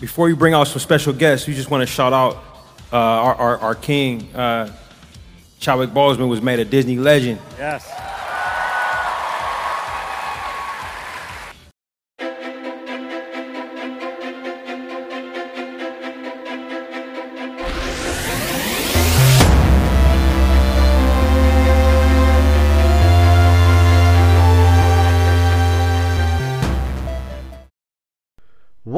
before you bring out some special guests, we just want to shout out uh, our, our, our king. Uh, Chadwick Boseman was made a Disney legend. Yes.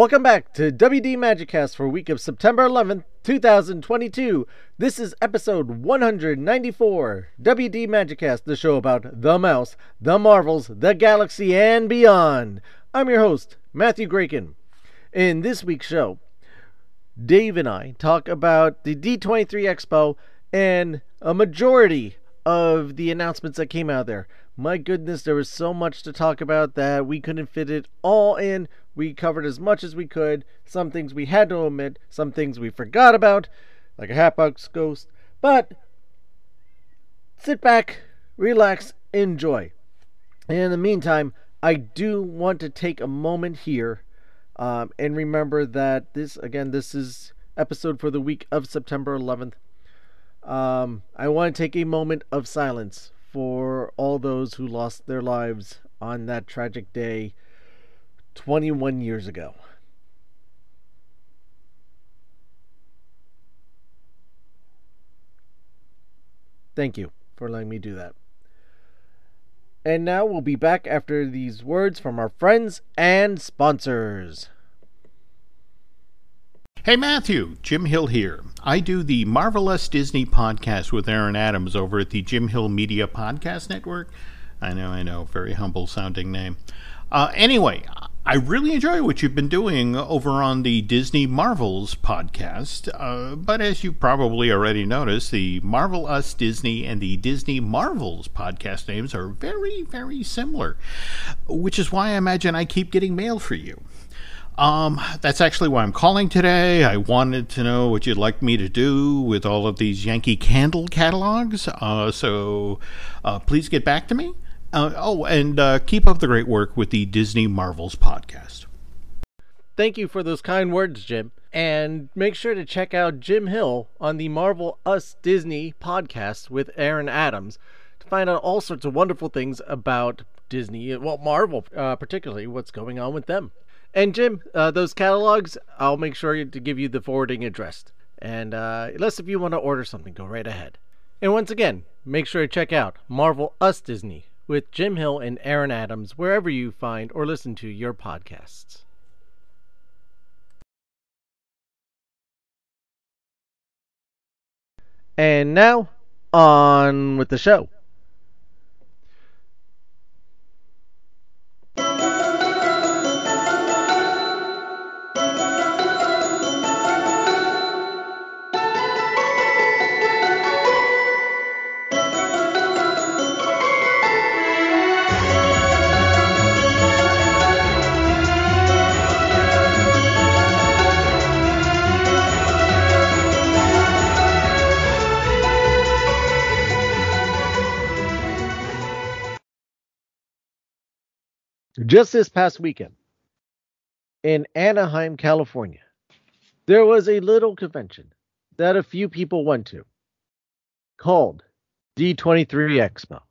Welcome back to WD Magiccast for week of September 11th, 2022. This is episode 194. WD Magiccast, the show about the mouse, the Marvels, the galaxy, and beyond. I'm your host, Matthew Graken. In this week's show, Dave and I talk about the D23 Expo and a majority of the announcements that came out there. My goodness, there was so much to talk about that we couldn't fit it all in. We covered as much as we could. Some things we had to omit, some things we forgot about, like a Hatbox Ghost. But sit back, relax, enjoy. And in the meantime, I do want to take a moment here um, and remember that this, again, this is episode for the week of September 11th. Um, I want to take a moment of silence for all those who lost their lives on that tragic day 21 years ago. Thank you for letting me do that. And now we'll be back after these words from our friends and sponsors. Hey Matthew, Jim Hill here. I do the Marvelous Disney podcast with Aaron Adams over at the Jim Hill Media Podcast Network. I know, I know, very humble sounding name. Uh, anyway, I really enjoy what you've been doing over on the Disney Marvels podcast. Uh, but as you probably already noticed, the Marvelous Disney and the Disney Marvels podcast names are very, very similar, which is why I imagine I keep getting mail for you. Um, that's actually why I'm calling today. I wanted to know what you'd like me to do with all of these Yankee Candle catalogs. Uh, so uh, please get back to me. Uh, oh, and uh, keep up the great work with the Disney Marvels podcast. Thank you for those kind words, Jim. And make sure to check out Jim Hill on the Marvelous Disney podcast with Aaron Adams to find out all sorts of wonderful things about Disney, well, Marvel, uh, particularly what's going on with them. And Jim, uh, those catalogs, I'll make sure to give you the forwarding address. And uh, unless if you want to order something, go right ahead. And once again, make sure to check out Marvelous Disney with Jim Hill and Aaron Adams wherever you find or listen to your podcasts. And now, on with the show. Just this past weekend in Anaheim, California, there was a little convention that a few people went to called D23 Expo.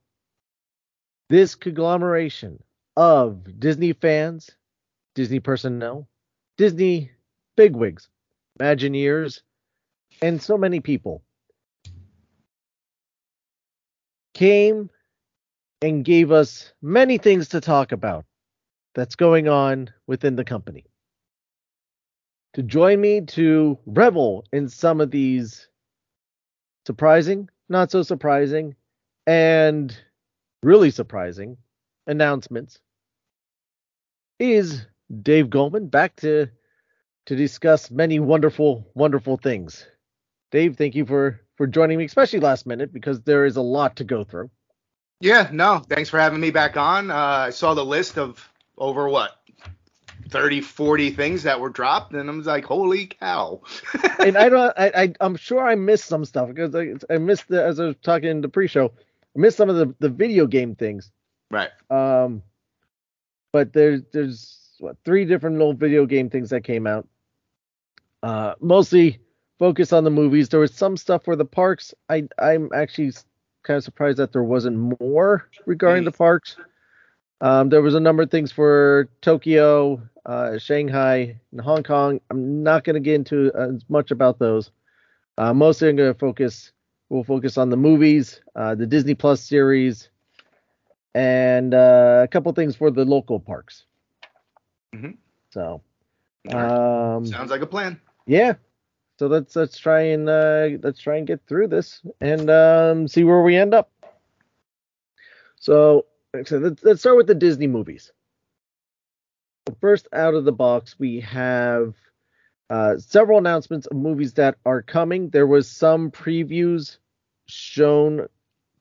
This conglomeration of Disney fans, Disney personnel, Disney bigwigs, Imagineers, and so many people came and gave us many things to talk about that's going on within the company. To join me to revel in some of these surprising, not so surprising, and really surprising announcements is Dave Goldman back to to discuss many wonderful, wonderful things. Dave, thank you for for joining me, especially last minute because there is a lot to go through. Yeah, no, thanks for having me back on. Uh, I saw the list of over what 30 40 things that were dropped and i was like holy cow and i don't I, I i'm sure i missed some stuff because i, I missed the as i was talking in the pre-show i missed some of the the video game things right um but there's there's what three different little video game things that came out Uh, mostly focus on the movies. There was some stuff for the parks. I I'm actually kind of surprised that there wasn't more regarding the parks. Um, there was a number of things for Tokyo, uh, Shanghai, and Hong Kong. I'm not going to get into as much about those. Uh, mostly, I'm going to focus. We'll focus on the movies, uh, the Disney Plus series, and uh, a couple things for the local parks. Mhm. So, um, Sounds like a plan. yeah. So let's let's try and uh, let's try and get through this and um, see where we end up. So, said, let's, let's start with the Disney movies. First out of the box, we have uh, several announcements of movies that are coming. There was some previews shown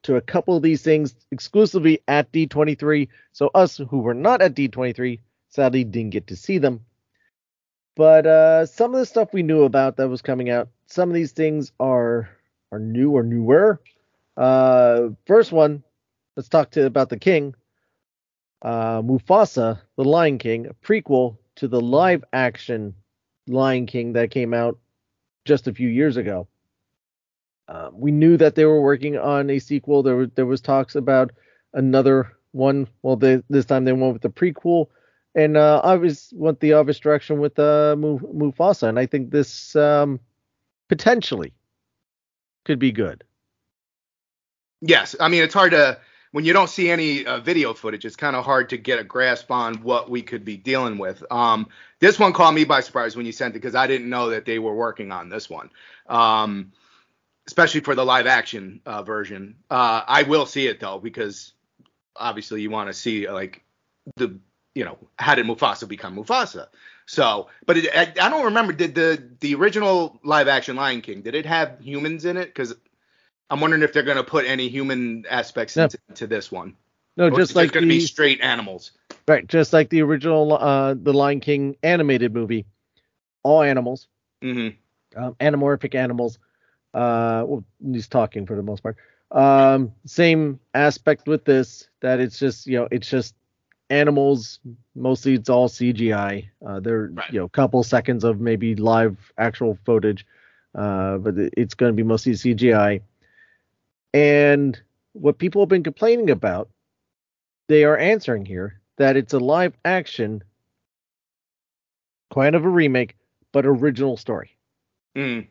to a couple of these things exclusively at D23. So us who were not at D23 sadly didn't get to see them. But uh, some of the stuff we knew about that was coming out, some of these things are are new or newer. Uh, first one, let's talk to about the King. Uh, Mufasa, the Lion King, a prequel to the live action Lion King that came out just a few years ago. Uh, we knew that they were working on a sequel. There was there was talks about another one. Well, they, this time they went with the prequel, and uh, obvious went the obvious direction with uh, Mufasa, and I think this um, potentially could be good. Yes, I mean it's hard to when you don't see any uh, video footage. It's kind of hard to get a grasp on what we could be dealing with. Um, this one caught me by surprise when you sent it because I didn't know that they were working on this one, um, especially for the live action uh, version. Uh, I will see it though because obviously you want to see like the you know how did Mufasa become Mufasa. So, but it, I, I don't remember did the the original live action Lion King did it have humans in it? Because I'm wondering if they're going to put any human aspects No. into, into this one. No, Or just like going to be straight animals. right, just like the original uh, the Lion King animated movie, all animals, hmm um, anamorphic animals. Uh, well, he's talking for the most part. Um, same aspect with this that it's just you know it's just animals. Mostly it's all CGI. Uh, they're Right. you know a couple seconds of maybe live actual footage, uh, but it's going to be mostly CGI. And what people have been complaining about, they are answering here that it's a live action, kind of a remake, but original story Mm.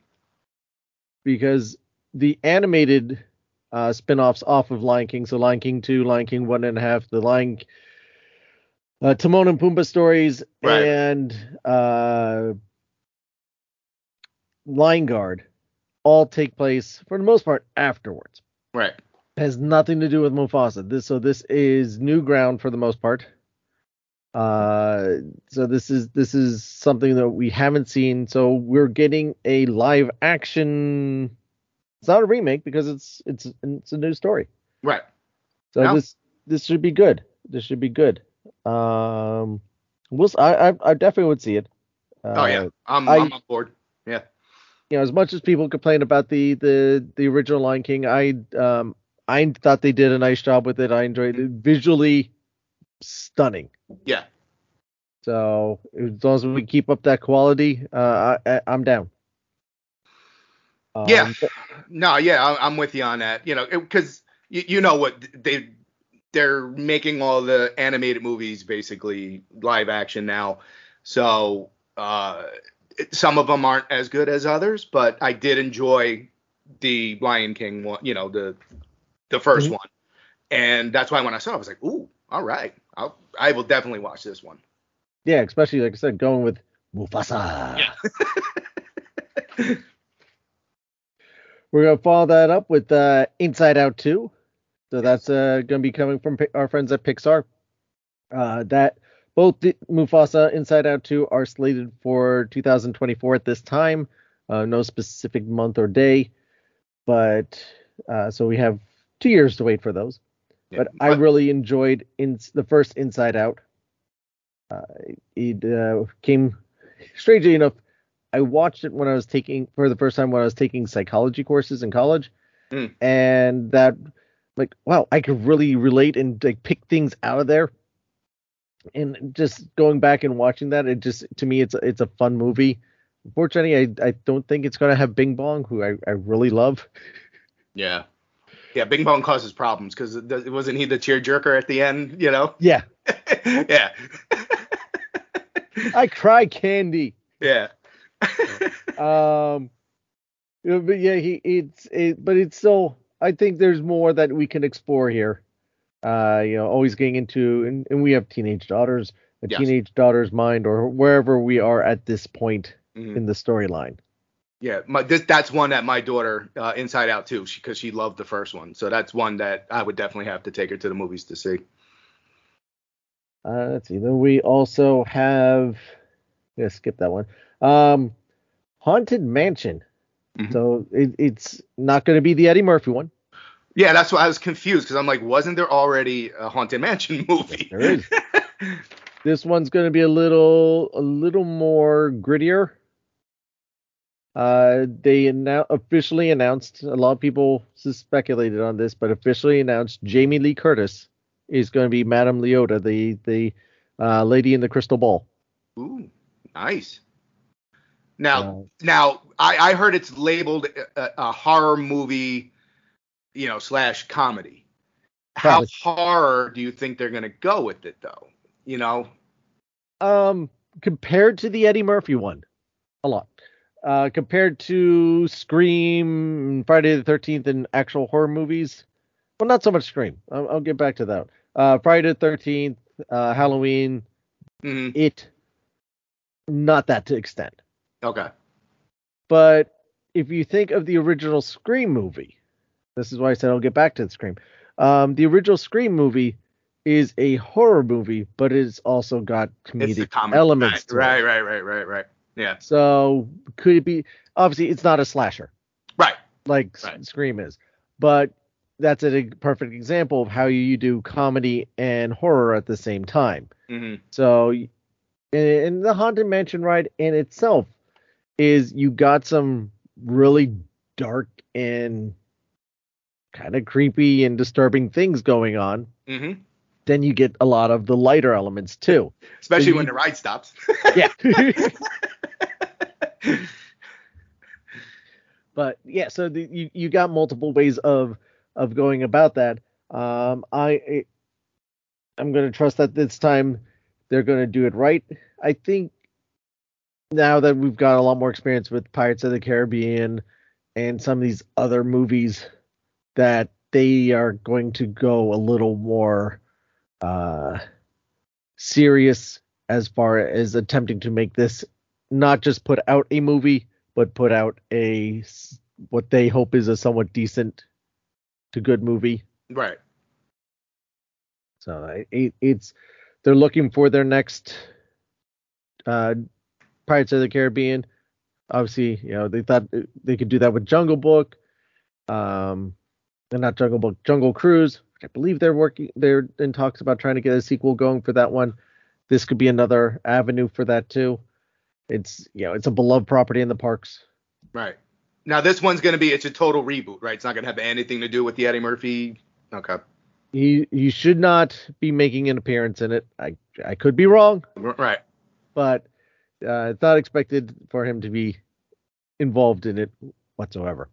because the animated uh, spin-offs off of Lion King, so Lion King 2, Lion King one and a half, the Lion uh, Timon and Pumbaa stories, Right. and uh, Lion Guard all take place for the most part afterwards. Right. has nothing to do with Mufasa. This so this is new ground for the most part. Uh, so this is this is something that we haven't seen. So we're getting a live action. It's not a remake because it's it's it's a new story. Right. So Yeah. this this should be good. This should be good. Um, we'll I I definitely would see it. Uh, oh yeah. I'm, I- I'm on board. You know, as much as people complain about the the the original Lion King, I um I thought they did a nice job with it. I enjoyed it. Visually stunning. Yeah. So as long as we keep up that quality, uh, I, I'm down. Um, Yeah. but- No, yeah, I- I'm with you on that. You know, because you, you know what they they're making all the animated movies basically live action now. So uh, some of them aren't as good as others, but I did enjoy the Lion King one. You know, the the 1st Mhm. one, and that's why when I saw it, I was like, ooh, all right, I'll, I will definitely watch this one. yeah, especially like I said, going with Mufasa. Yeah. We're gonna follow that up with uh, Inside Out 2. So that's uh, gonna be coming from our friends at Pixar. Uh, that both the Mufasa Inside Out 2 are slated for 2024 at this time. Uh, no specific month or day, but uh, so we have two years to wait for those. Yeah. But I really enjoyed in the first Inside Out. Uh, it uh, came strangely enough. I watched it when I was taking for the first time when I was taking psychology courses in college, Mm. and that like wow, I could really relate and like pick things out of there. And just going back and watching that, it just to me it's a, it's a fun movie, Unfortunately, I, I don't think it's going to have Bing Bong, who I, I really love. Yeah. Yeah, Bing Bong causes problems because it wasn't he the tear jerker at the end? You know. Yeah. yeah. I cry candy. Yeah. um, you know, but yeah, he it's it, but it's still. I think there's more that we can explore here. Uh, you know, always getting into, and, and we have teenage daughters, a Yes. teenage daughter's mind, or wherever we are at this point Mhm. in the storyline. Yeah, my, this, that's one that my daughter, uh, Inside Out too, because she, loved the first one. So that's one that I would definitely have to take her to the movies to see. Uh, let's see. Then we also have. Yeah, skip that one. Um, Haunted Mansion. Mhm. So it, it's not going to be the Eddie Murphy one. Yeah, that's why I was confused because I'm like, wasn't there already a Haunted Mansion movie? There is. this one's going to be a little a little more grittier. Uh, they annou- officially announced. A lot of people speculated on this, but officially announced Jamie Lee Curtis is going to be Madame Leota, the the uh, lady in the crystal ball. Ooh, nice. Now, Uh, now I, I heard it's labeled a, a horror movie, you know, slash comedy. How Probably. horror do you think they're gonna go with it though? You know, Um, compared to the Eddie Murphy one, a lot. Uh, compared to Scream, Friday the Thirteenth, and actual horror movies, well, not so much Scream. I'll, I'll get back to that. Uh, Friday the Thirteenth, uh, Halloween, Mhm. it, not that to extent. okay, But if you think of the original Scream movie, this is why I said I'll get back to the Scream. Um, the original Scream movie is a horror movie, but it's also got comedic elements. Right, right, right, right, right, right. Yeah, So could it be? Obviously, it's not a slasher right. like. Scream is, but that's a perfect example of how you do comedy and horror at the same time. hmm So, and the Haunted Mansion ride in itself is you got some really dark and kind of creepy and disturbing things going on. hmm Then you get a lot of the lighter elements too. Especially you- when the ride stops. Yeah. but yeah, so the, you you got multiple ways of of going about that. Um, I I'm gonna trust that this time they're gonna do it right. I think now that we've got a lot more experience with Pirates of the Caribbean and some of these other movies, that they are going to go a little more uh, serious as far as attempting to make this not just put out a movie, but put out a what they hope is a somewhat decent to good movie. right. So it, it's they're looking for their next uh, Pirates of the Caribbean. Obviously, you know they thought they could do that with Jungle Book, um, and not Jungle Book, Jungle Cruise. I believe they're working. They're in talks about trying to get a sequel going for that one. This could be another avenue for that too. It's you know it's a beloved property in the parks. Right. Now this one's gonna be it's a total reboot, right? It's not gonna have anything to do with the Eddie Murphy. Okay. He he should not be making an appearance in it. I I could be wrong. Right. but uh, it's not expected for him to be involved in it whatsoever.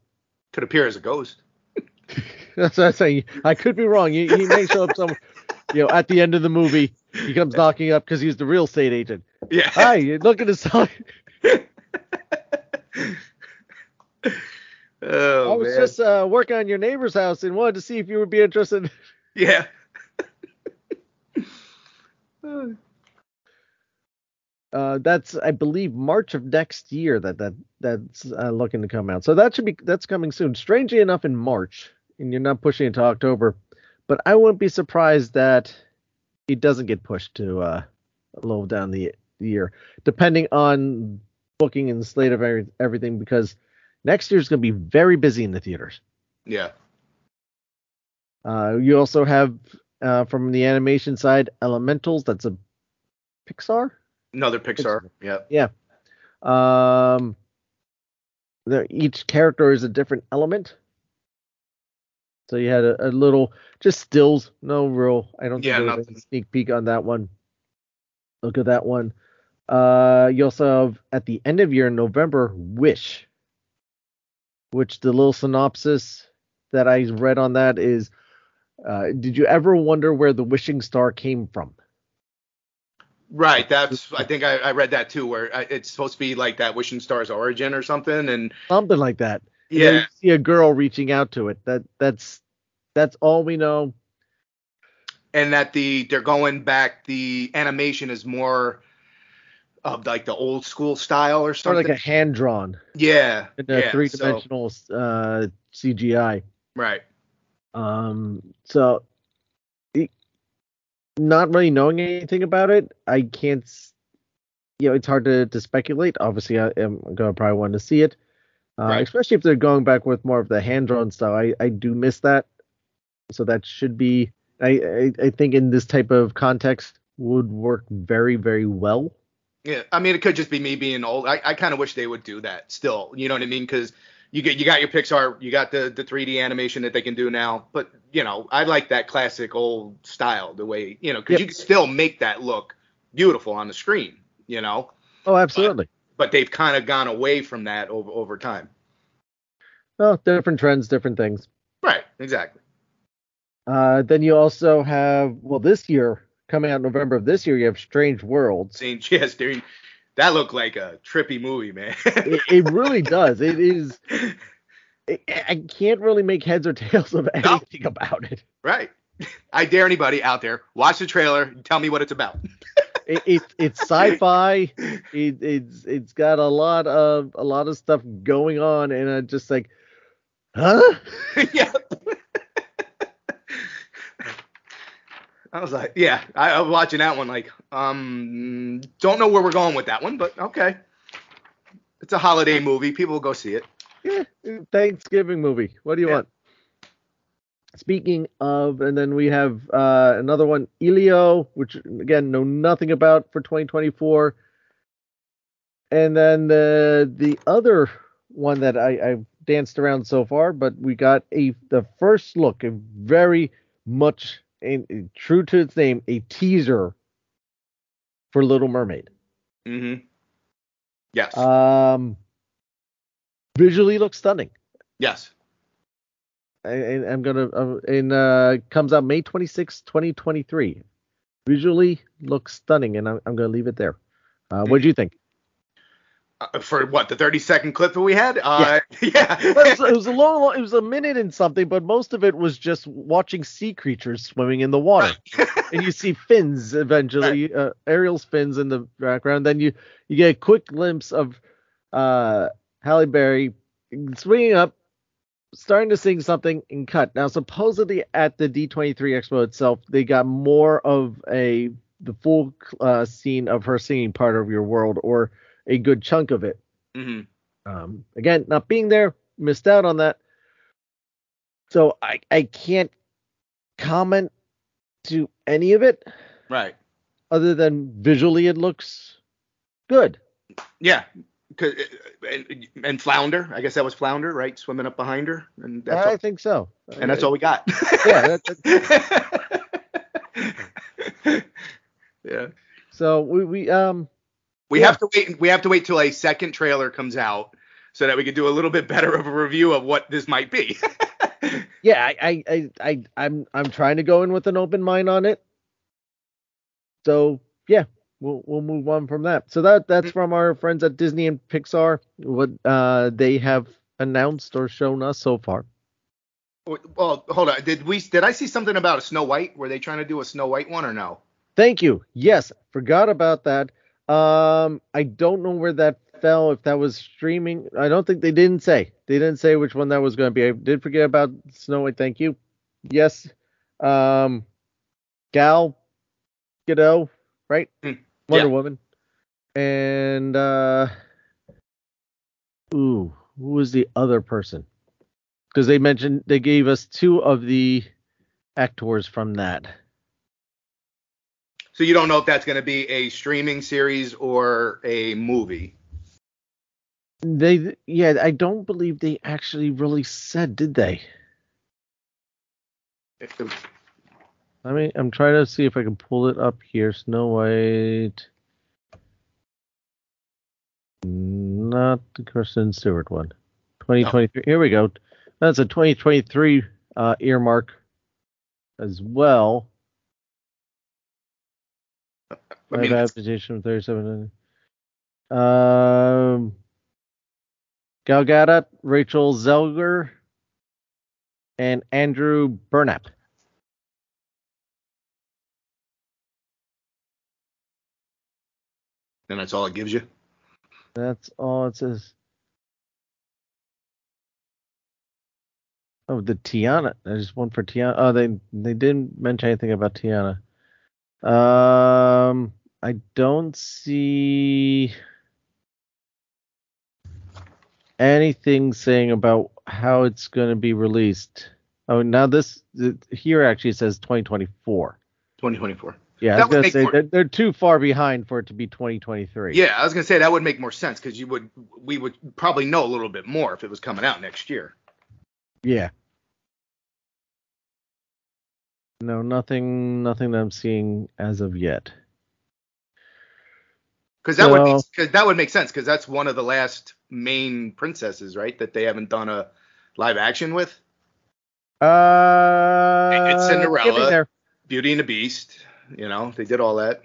Could appear as a ghost. That's what I'm saying. I could be wrong. He, he may show up some, you know, at the end of the movie. He comes knocking up because he's the real estate agent. Yeah. Hi, you're looking to sell. oh I was man. just uh, working on your neighbor's house and wanted to see if you would be interested. Yeah. Uh, that's I believe March of next year that that that's uh, looking to come out. So that should be that's coming soon. Strangely enough, in March, and you're not pushing it to October, but I wouldn't be surprised that it doesn't get pushed to uh, a little down the, the year, depending on booking and slate of every, everything. Because next year's going to be very busy in the theaters. Yeah. Uh, you also have uh, from the animation side, Elementals. That's a Pixar. Another Pixar. Yeah. Yeah. Um, each character is a different element. So you had a, a little, just stills, no real. I don't think Yeah, there was a sneak peek on that one. Look at that one. Uh, you also have at the end of year in November, Wish, which the little synopsis that I read on that is, uh, did you ever wonder where the wishing star came from? Right. That's. I think I, I read that too, where uh, it's supposed to be like that wishing star's origin or something, and Something like that. Yeah, you see a girl reaching out to it. That that's that's all we know. and that the they're going back. The animation is more of like the old school style or Sort something. of like a hand drawn yeah. in a yeah, three so- dimensional uh, CGI. right. Um, so it, not really knowing anything about it, I can't. You know, it's hard to, to speculate. Obviously, I am gonna probably want to see it, uh, Right. especially if they're going back with more of the hand drawn style. I I do miss that, so that should be. I, I I think in this type of context would work very very well. Yeah, I mean, it could just be me being old. I, I kind of wish they would do that still. You know what I mean? Because you get you got your Pixar, you got the the 3D animation that they can do now. But you know, I like that classic old style, the way you know, because Yep. you can still make that look beautiful on the screen. You know, Oh, absolutely. But they've kind of gone away from that over over time. Well, different trends, different things. Right. Exactly. Uh, then you also have well this year coming out November of this year you have Strange Worlds. Saying yes, dude, that looked like a trippy movie, man. it, it really does. It is. I I can't really make heads or tails of anything about it. right. I dare anybody out there watch the trailer. and Tell me what it's about. It, it it's sci-fi. It, it's it's got a lot of a lot of stuff going on, and I'm just like, huh? yeah. I was like, yeah, I, I was watching that one like, um, don't know where we're going with that one, but okay. It's a holiday movie. People will go see it. Yeah, Thanksgiving movie. What do you Yeah. want? Speaking of, and then we have uh, another one, Elio, which again know nothing about for 2024. And then the the other one that I, I've danced around so far, but we got a the first look, a very much a, true to its name, a teaser for Little Mermaid. Mm-hmm. Yes. Um, visually looks stunning. yes. I, I'm gonna uh, and uh comes out May 26, 2023. Visually looks stunning, and I'm, I'm gonna leave it there. Uh, what do you think? Uh, for what the 30 second clip that we had? Uh, yeah. Well, it, was, it was a long, it was a minute and something, but most of it was just watching sea creatures swimming in the water, and you see fins eventually, uh, Ariel's fins in the background. Then you you get a quick glimpse of uh Halle Berry swinging up, starting to sing something and cut. Now, supposedly at the D23 Expo itself, they got more of a the full uh, scene of her singing part of your world, or a good chunk of it. hmm Um, again, not being there, missed out on that. So I I can't comment to any of it Right. other than visually it looks good. Yeah. Uh, And, and Flounder, I guess that was Flounder, right? Swimming up behind her, and that's I all, think so. and that's all we got. Yeah, that- yeah. So we we um We Yeah. have to wait. We have to wait till a second trailer comes out so that we can do a little bit better of a review of what this might be. yeah I I I, I I'm I'm trying to go in with an open mind on it. So yeah, we'll we'll move on from that. So that that's from our friends at Disney and Pixar. What uh they have announced or shown us so far. well, hold on. Did we? Did I see something about a Snow White? Were they trying to do a Snow White one or no? Thank you. Yes, forgot about that. Um, I don't know where that fell. If that was streaming, I don't think they didn't say. They didn't say which one that was going to be. I did forget about Snow White. Thank you. Yes. Um, Gal Gadot, right? Mm, Wonder yeah. Woman. And uh, ooh, who was the other person? Because they mentioned they gave us two of the actors from that. So you don't know if that's going to be a streaming series or a movie. They yeah, I don't believe they actually really said, did they? I mean, I'm trying to see if I can pull it up here. Snow White. Not the Kristen Stewart one. 2023. Here we go. That's a 2023 uh, earmark as well. I mean, adaptation 37. Um, Gal Gadot, Rachel Zelger, and Andrew Burnap. And that's all it gives you. That's all it says. Oh, the Tiana. There's one for Tiana. Oh, they they didn't mention anything about Tiana. Um, I don't see anything saying about how it's going to be released. Oh, now this here actually says 2024. 2024. Yeah, I was gonna say more- they're, they're too far behind for it to be 2023. Yeah, I was gonna say that would make more sense because you would we would probably know a little bit more if it was coming out next year. Yeah. No, nothing, nothing that I'm seeing as of yet. Because that would So- because that would make sense because that's one of the last main princesses, right? That they haven't done a live action with. Uh, it's Cinderella. Beauty and the Beast, you know, they did all that.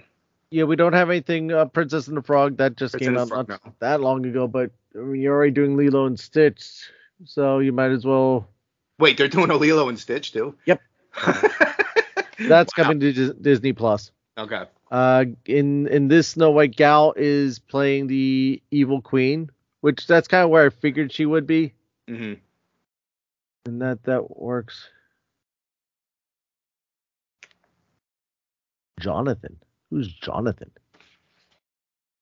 Yeah, we don't have anything. Uh, Princess and the Frog that just Princess came out Frog, not no. that long ago, but you're already doing Lilo and Stitch, so you might as well. Wait, they're doing a Lilo and Stitch too. Yep. That's Wow. coming to Disney Plus. Okay. Uh, in in this Snow White gal is playing the evil queen, which that's kind of where I figured she would be. Mm-hmm. and that that works. Jonathan, who's Jonathan?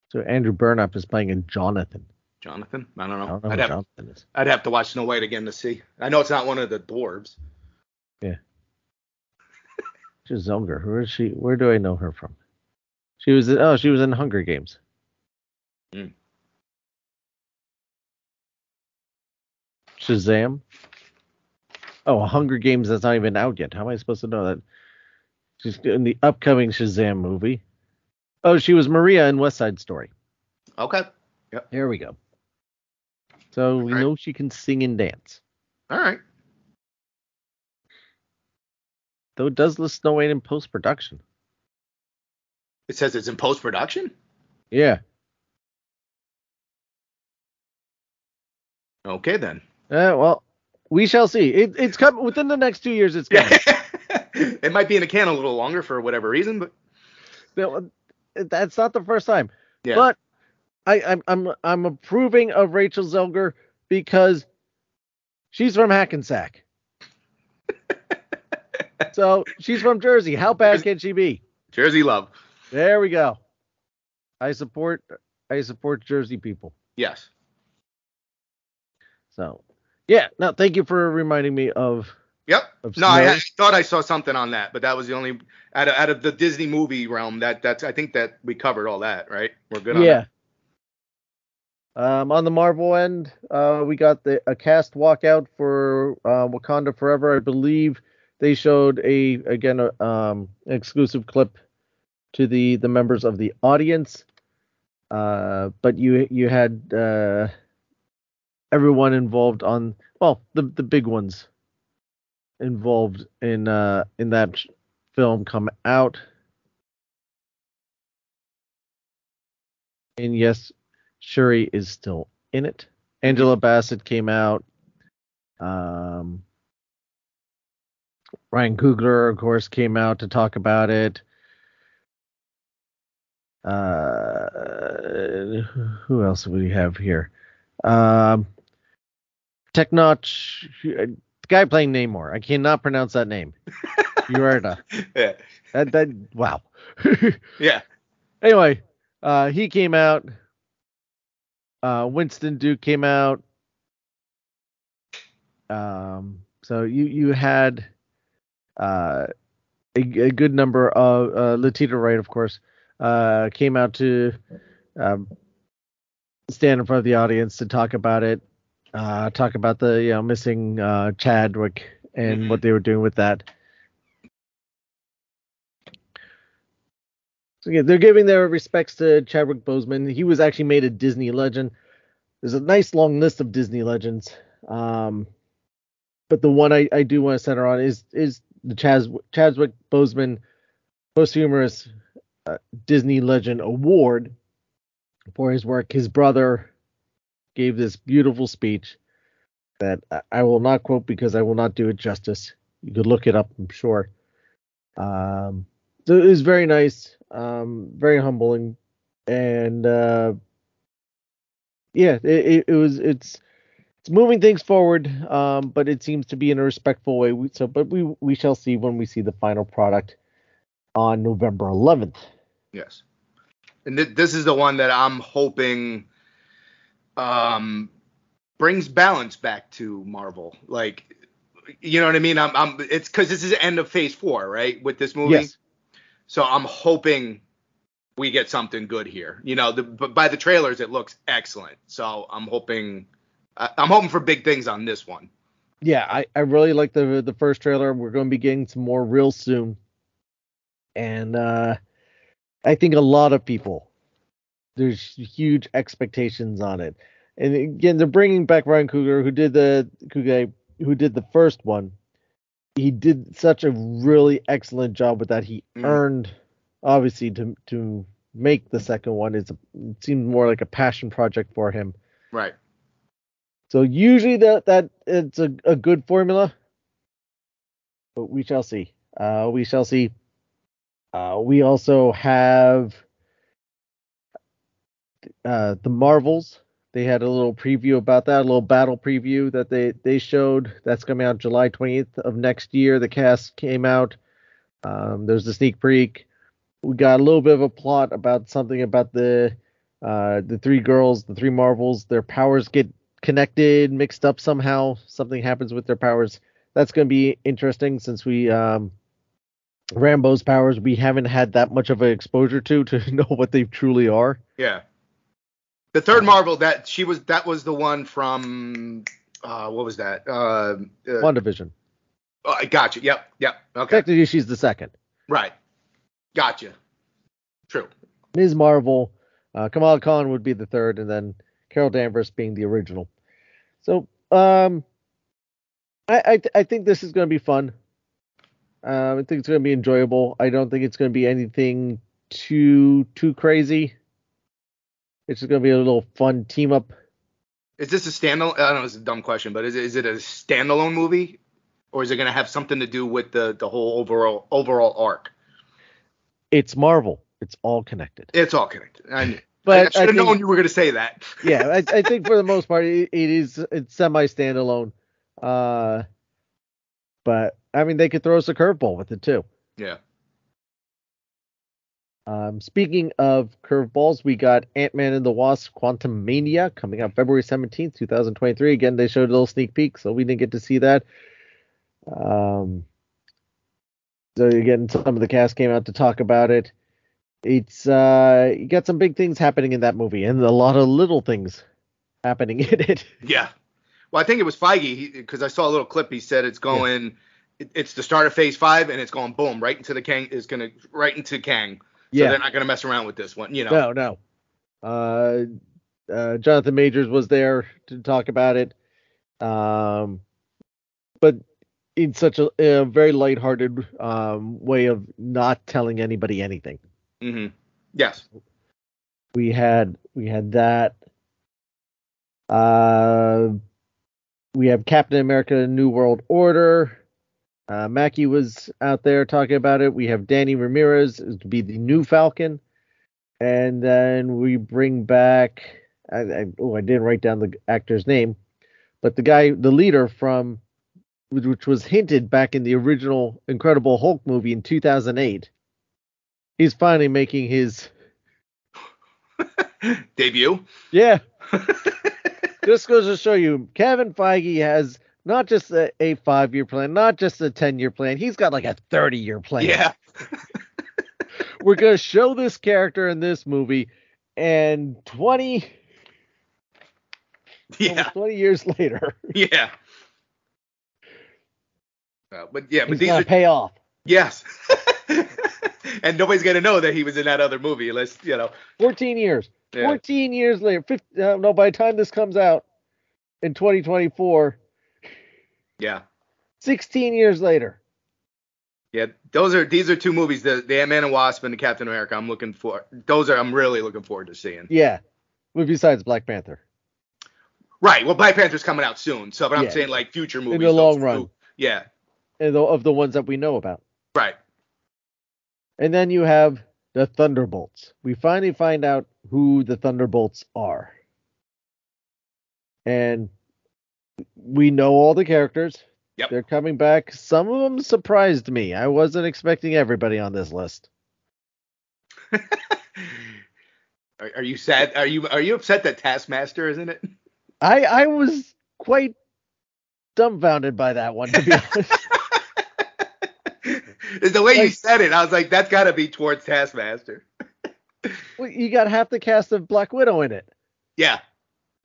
So Andrew Burnap is playing a Jonathan. Jonathan, I don't know. I don't know I'd have Jonathan is. I'd have to watch Snow White again to see. I know it's not one of the dwarves. Yeah. She's younger. Where is she? Where do I know her from? She was oh she was in Hunger Games. Hmm. Shazam. Oh, Hunger Games that's not even out yet. How am I supposed to know that? She's in the upcoming Shazam movie. Oh, she was Maria in West Side Story. Okay. There we go. So we Alright. know she can sing and dance. All right. Though it does list Snow White in post production. It says it's in post production. Yeah. Okay then. Uh, well, we shall see. It, it's coming within the next two years. It's coming. It might be in a can a little longer for whatever reason, but No, That's not the first time. yeah. But I, I'm I'm I'm approving of Rachel Zelger because she's from Hackensack. so she's from Jersey. How bad can she be? Jersey love. There we go. I support I support Jersey people. Yes. So yeah, no, thank you for reminding me of Yep. No, I, I thought I saw something on that, but that was the only out of, out of the Disney movie realm that that's I think that we covered all that, right? We're good on yeah. that. Um, on the Marvel end, uh, we got the a cast walkout for uh, Wakanda Forever. I believe they showed a again a, um exclusive clip to the the members of the audience. Uh, but you you had uh, everyone involved on well the the big ones involved in uh in that film come out. And yes, Shuri is still in it. Angela Bassett came out. Um, Ryan Coogler, of course, came out to talk about it. Uh, who else do we have here? Um, Technot, the guy playing Namor. I cannot pronounce that name. Ureta. Yeah. That, that, wow. Yeah. anyway, uh, he came out. Uh, Winston Duke came out. Um, so you you had uh, a, a good number of uh, Letitia Wright, of course, uh, came out to um, stand in front of the audience to talk about it, uh, talk about the you know missing uh, Chadwick and Mhm. what they were doing with that. So yeah, they're giving their respects to Chadwick Boseman. He was actually made a Disney legend. There's a nice long list of Disney legends. Um, but the one I, I do want to center on is is the Chaz, Chadwick Boseman posthumous uh, Disney Legend Award for his work. His brother gave this beautiful speech that I, will not quote because I will not do it justice. You could look it up, I'm sure. Um, so it was very nice, um, very humbling, and uh, yeah, it, it, it was it's it's moving things forward, um, but it seems to be in a respectful way. We, so, but we we shall see when we see the final product on November 11th. Yes, and th- this is the one that I'm hoping um, brings balance back to Marvel. Like, you know what I mean? I'm, I'm it's because this is the end of Phase Four, right? With this movie, Yes. so I'm hoping we get something good here. You know, the, but by the trailers, it looks excellent. So I'm hoping, I, I'm hoping for big things on this one. yeah, I, I really like the the first trailer. We're going to be getting some more real soon, and uh, I think a lot of people there's huge expectations on it. And again, they're bringing back Ryan Coogler, who did the Coogler, who did the first one. He did such a really excellent job with that. He Mm. earned, obviously, to to make the second one. It's a, it seemed more like a passion project for him. Right. So usually that that it's a, a good formula, but we shall see. Uh, we shall see. Uh, we also have uh, the Marvels. They had a little preview about that, a little battle preview that they they showed. That's coming out July 20th of next year. The cast came out. Um, there's the sneak peek. We got a little bit of a plot about something about the uh, the three girls, the three Marvels. Their powers get connected, mixed up somehow. Something happens with their powers. That's going to be interesting since we um, Rambeau's powers we haven't had that much of an exposure to to know what they truly are. Yeah. The third Marvel that she was that was the one from uh what was that? Uh, uh WandaVision. oh, I got you. Yep, yep. Okay. Technically, she's the second. Right. Gotcha. True. Ms. Marvel, uh, Kamala Khan would be the third, and then Carol Danvers being the original. So, um, I I, th- I think this is going to be fun. Um, I think it's going to be enjoyable. I don't think it's going to be anything too too crazy. It's going to be a little fun team up. Is this a standalone? I don't know. It's a dumb question, but is it, is it a standalone movie, or is it going to have something to do with the the whole overall overall arc? It's Marvel. It's all connected. It's all connected. I, But I should have known you were going to say that. yeah, I, I think for the most part it, it is it's semi standalone. Uh, but I mean they could throw us a curveball with it too. yeah. Um, speaking of curveballs, we got Ant Man and the Wasp: Quantumania coming out February seventeenth, two thousand twenty-three. Again, they showed a little sneak peek, so we didn't get to see that. Um, so again, some of the cast came out to talk about it. It's uh, you got some big things happening in that movie, and a lot of little things happening in it. Yeah. Well, I think it was Feige because I saw a little clip. He said it's going. It, it's the start of Phase Five, and it's going boom right into the Kang. Is going to right into Kang. So yeah, they're not going to mess around with this one. You know. no, no. Uh, uh, Jonathan Majors was there to talk about it. Um, but in such a, a very lighthearted um, way of not telling anybody anything. Mm-hmm. Yes. We had we had that. Uh, we have Captain America: New World Order. Uh, Mackie was out there talking about it. We have Danny Ramirez to be the new Falcon, and then we bring back. I, I, oh, I didn't write down the actor's name, but the guy, the leader from, which which was hinted back in the original Incredible Hulk movie in 2008. He's finally making his Debut. yeah. just goes to show you, Kevin Feige has not just a, a five year plan, not just a 10 year plan. He's got like a 30 year plan. Yeah. We're going to show this character in this movie, and 20, Yeah. 20 years later, Yeah. Uh, but yeah, but he's these are to pay off. yes. and nobody's gonna know that he was in that other movie unless you know. 14 years. Yeah. 14 years later. 50, uh, no, by the time this comes out in 2024, Yeah, 16 years later. yeah. Those are these are two movies, the the Ant Man and Wasp and the Captain America. I'm looking for. Those are I'm really looking forward to seeing. Yeah. Well, besides Black Panther. Right. Well, Black Panther's coming out soon, so but I'm saying like future movies. In the long two- run. Yeah. And the, of the ones that we know about. Right. And then you have the Thunderbolts. We finally find out who the Thunderbolts are. And we know all the characters. Yep. They're coming back. Some of them surprised me. I wasn't expecting everybody on this list. Are, are you sad? Are you are you upset that Taskmaster isn't it? I I was quite dumbfounded by that one to be honest. the way you said it, I was like, that's got to be towards Taskmaster. Well, you got half the cast of Black Widow in it. Yeah.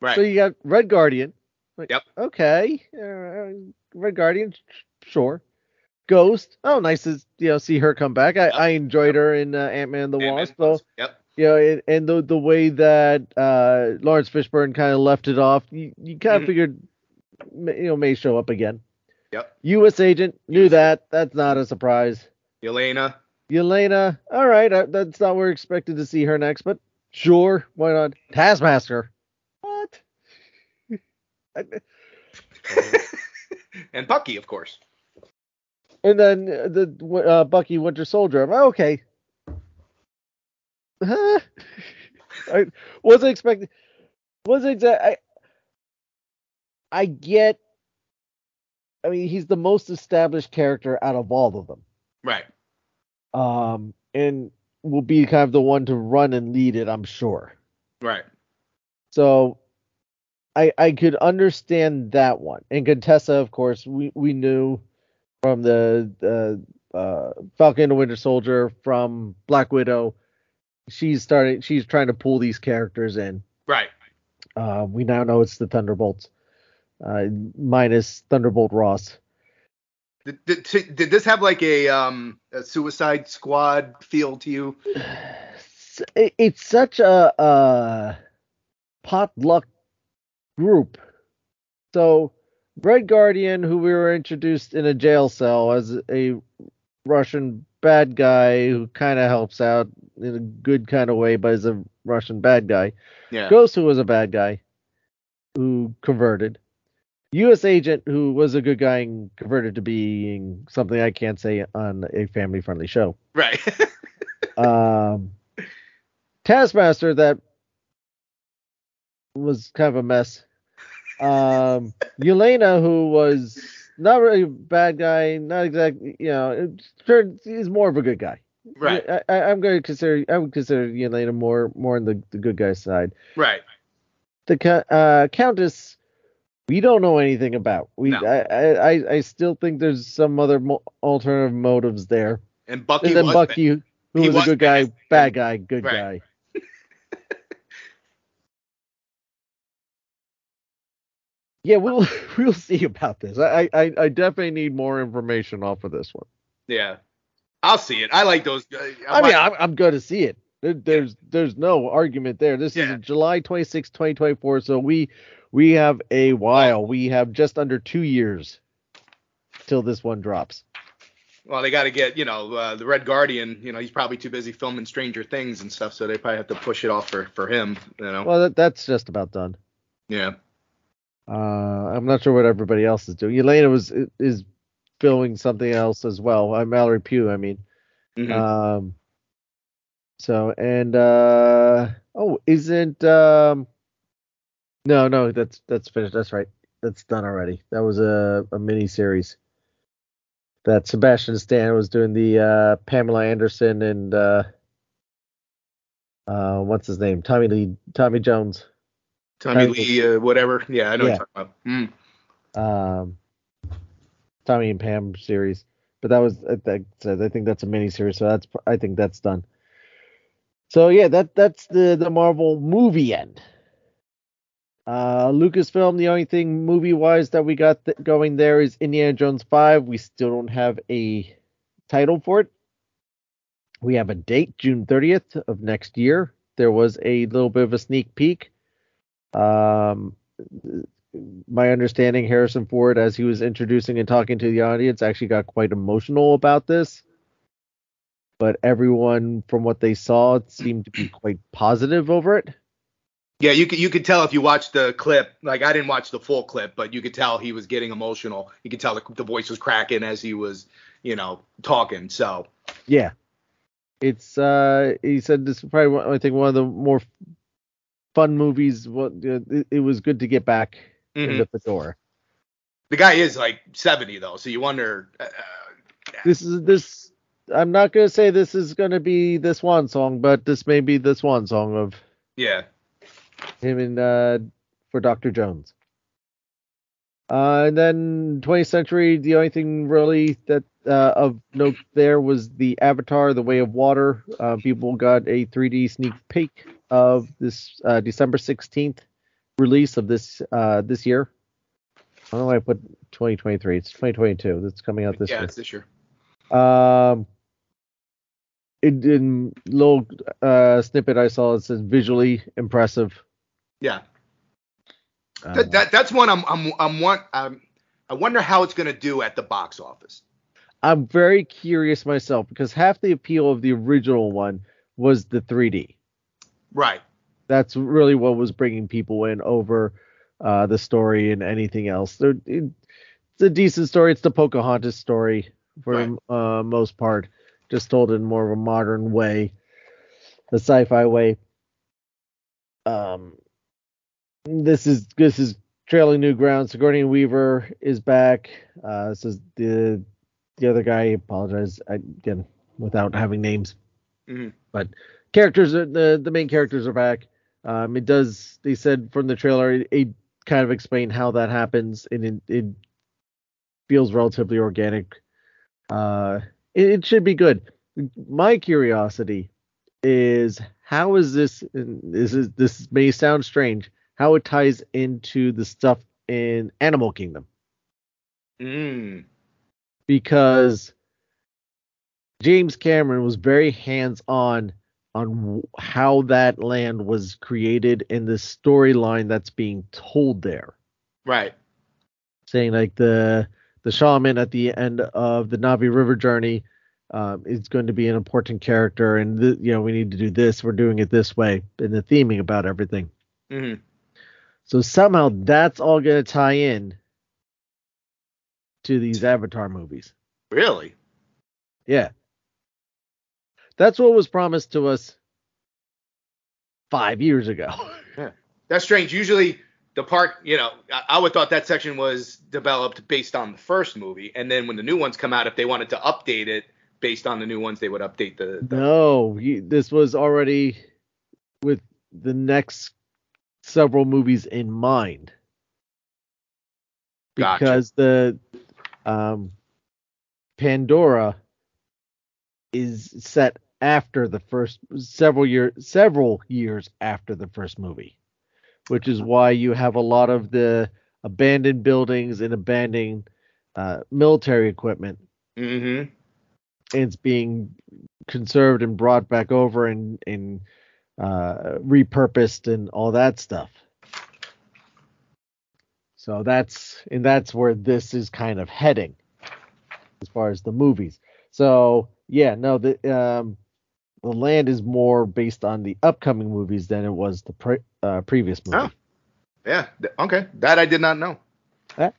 Right. So you got Red Guardian. Like, Yep. Okay. Uh, Red Guardian, sure. Ghost. Oh, nice to you know see her come back. I, Yep. I enjoyed her in uh, Ant Man the Ant-Man Wasp. So Yep. you know, and, and the the way that uh, Laurence Fishburne kind of left it off, you, you kind of Mhm. figured you know may show up again. Yep. U.S. agent knew that. That's not a surprise. Elena. Yelena. All right, uh, that's not where we're expected to see her next, but sure, why not? Taskmaster. And Bucky, of course. And then the uh, Bucky Winter Soldier. I'm like, okay. Huh? I wasn't expecting. Wasn't exact. I. I get. I mean, he's the most established character out of all of them. Right. Um, and will be kind of the one to run and lead it. I'm sure. Right. So I I could understand that one. And Contessa, of course, we, we knew from the uh, uh, Falcon and the Winter Soldier, from Black Widow. She's starting she's trying to pull these characters in. Right. Uh, we now know it's the Thunderbolts. Uh, minus Thunderbolt Ross. Did, did, did this have like a um a Suicide Squad feel to you? It's- It's such a, a potluck group. So, Red Guardian, who we were introduced in a jail cell as a Russian bad guy who kind of helps out in a good kind of way, but is a Russian bad guy. Yeah. Ghost, who was a bad guy, who converted. U.S. agent, who was a good guy and converted to being something I can't say on a family-friendly show Right. um, Taskmaster that was kind of a mess. Um, Yelena, who was not really a bad guy, not exactly, you know, sure, he's more of a good guy. right. I, I, I'm going to consider, I would consider Yelena more, more on the, the good guy side. Right. The uh, Countess, we don't know anything about. We, No. I, I, I- still think there's some other mo- alternative motives there. And Bucky and then was Bucky, who he was, a was good guy, bad. bad guy, good Right. guy. Yeah, we'll we'll see about this. I, I I definitely need more information off of this one. Yeah. I'll see it. I like those. Uh, I mean, I'm I'm going to see it. There, there's there's no argument there. This Yeah. is July 26, 2024. So we we have a while. We have just under two years till this one drops. well, they got to get you know uh, the Red Guardian. You know, he's probably too busy filming Stranger Things and stuff, so they probably have to push it off for for him. You know. Well, that, that's just about done. yeah. Uh, I'm not sure what everybody else is doing. Elena was is filming something else as well. I'm Mallory Pugh. I mean, Mhm. um, so and uh, oh, isn't um, no, no, that's that's finished. That's right. That's done already. That was a a mini series that Sebastian Stan was doing. The uh, Pamela Anderson and uh, uh, what's his name? Tommy Lee, Tommy Jones. Tommy Tommy- Lee, uh, whatever. Yeah, I know Yeah. what you're talking about. Mm. um Tommy and Pam series. But that was I think I think that's a mini series, so that's I think that's done. So yeah, that that's the the Marvel movie end. Uh Lucasfilm, the only thing movie wise that we got th- going there is Indiana Jones 5. We still don't have a title for it. We have a date, June 30th of next year. There was a little bit of a sneak peek. Um, my understanding, Harrison Ford, as he was introducing and talking to the audience, actually got quite emotional about this. But everyone, from what they saw, seemed to be quite positive over it. Yeah, you could you could tell if you watched the clip. Like I didn't watch the full clip, but you could tell he was getting emotional. You could tell the, the voice was cracking as he was, you know, talking. So Yeah, it's uh, he said this is probably I think one of the more fun movies. What it, it was good to get back mhm. into the door. the guy is like 70 though, so you wonder. Uh, This is this. I'm not gonna say this is gonna be this one song, but this may be this one song of yeah, him and uh, for Dr. Jones. Uh, and then 20th century, the only thing really that uh, of note there was the Avatar: The Way of Water. Uh, people got a 3D sneak peek of this uh, December 16th release of this uh, this year. I don't know why I put 2023. It's 2022. That's coming out this yeah, year. it's this year. Um, it in little uh snippet I saw it says visually impressive. Yeah, Uh, that, that that's one I'm I'm I'm want um, I wonder how it's gonna do at the box office. I'm very curious myself because half the appeal of the original one was the 3D. Right. That's really what was bringing people in over uh, the story and anything else. It- it's a decent story. It's the Pocahontas story for Right. the uh, most part, just told in more of a modern way, a sci-fi way. Um, this is this is trailing new ground. Sigourney Weaver is back. Uh, this is the the other guy. I apologize I, again without having names, Mhm. but characters are the the main characters are back. Um, it does. They said from the trailer, it, it kind of explained how that happens, and it, it feels relatively organic. Uh, it, it should be good. My curiosity is how is this? and This is this may sound strange. How it ties into the stuff in Animal Kingdom Mm. because James Cameron was very hands on on w- how that land was created and the storyline that's being told there. Right. Saying like the the shaman at the end of the Na'vi River journey um, is going to be an important character, and th- you know we need to do this. We're doing it this way, and the theming about everything. hmm So somehow that's all going to tie in to these Avatar movies. Really? Yeah. That's what was promised to us five years ago. yeah. That's strange. Usually the park, you know, I, would thought that section was developed based on the first movie, and then when the new ones come out, if they wanted to update it based on the new ones, they would update the. the no, this was already with the next several movies in mind. Gotcha. Because the um, Pandora is set after the first several year several years after the first movie, which is why you have a lot of the abandoned buildings and abandoned uh, military equipment. hmm And it's being conserved and brought back over and and uh, repurposed and all that stuff. So that's and that's where this is kind of heading as far as the movies. So yeah, no, the um, the land is more based on the upcoming movies than it was the pre- uh, previous movie. Oh. Yeah. Okay. That I did not know. Yeah.